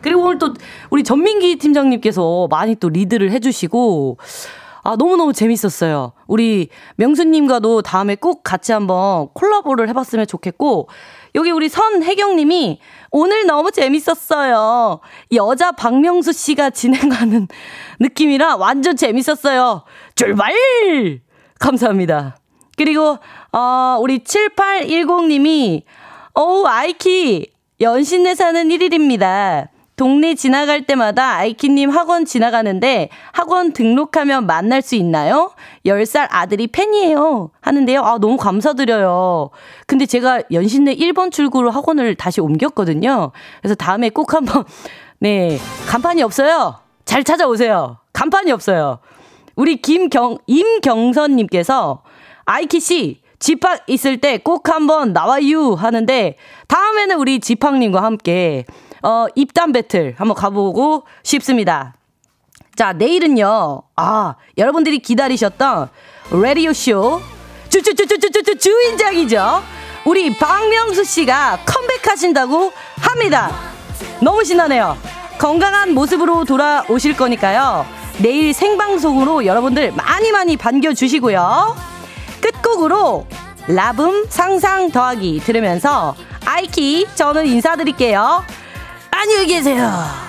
[SPEAKER 2] 그리고 오늘 또 우리 전민기 팀장님께서 많이 또 리드를 해주시고, 아, 너무너무 재밌었어요. 우리 명수님과도 다음에 꼭 같이 한번 콜라보를 해봤으면 좋겠고, 여기 우리 선혜경님이 오늘 너무 재밌었어요. 여자 박명수 씨가 진행하는 느낌이라 완전 재밌었어요. 출발! 감사합니다. 그리고, 어, 우리 7810님이, 어우, 아이키, 연신내 사는 1일입니다. 동네 지나갈 때마다 아이키님 학원 지나가는데 학원 등록하면 만날 수 있나요? 10살 아들이 팬이에요. 하는데요. 아, 너무 감사드려요. 근데 제가 연신내 1번 출구로 학원을 다시 옮겼거든요. 그래서 다음에 꼭 한번, 네, 간판이 없어요. 잘 찾아오세요. 간판이 없어요. 우리 김경, 임경선님께서 아이키 씨, 집합 있을 때 꼭 한번 나와유 하는데 다음에는 우리 지팡님과 함께 어, 입단 배틀 한번 가보고 싶습니다. 자, 내일은요. 아, 여러분들이 기다리셨던 라디오쇼 주주주주주주 주인장이죠. 우리 박명수 씨가 컴백하신다고 합니다. 너무 신나네요. 건강한 모습으로 돌아오실 거니까요. 내일 생방송으로 여러분들 많이 많이 반겨주시고요. 끝곡으로 라붐 상상 더하기 들으면서 아이키 저는 인사드릴게요. 안녕히 계세요.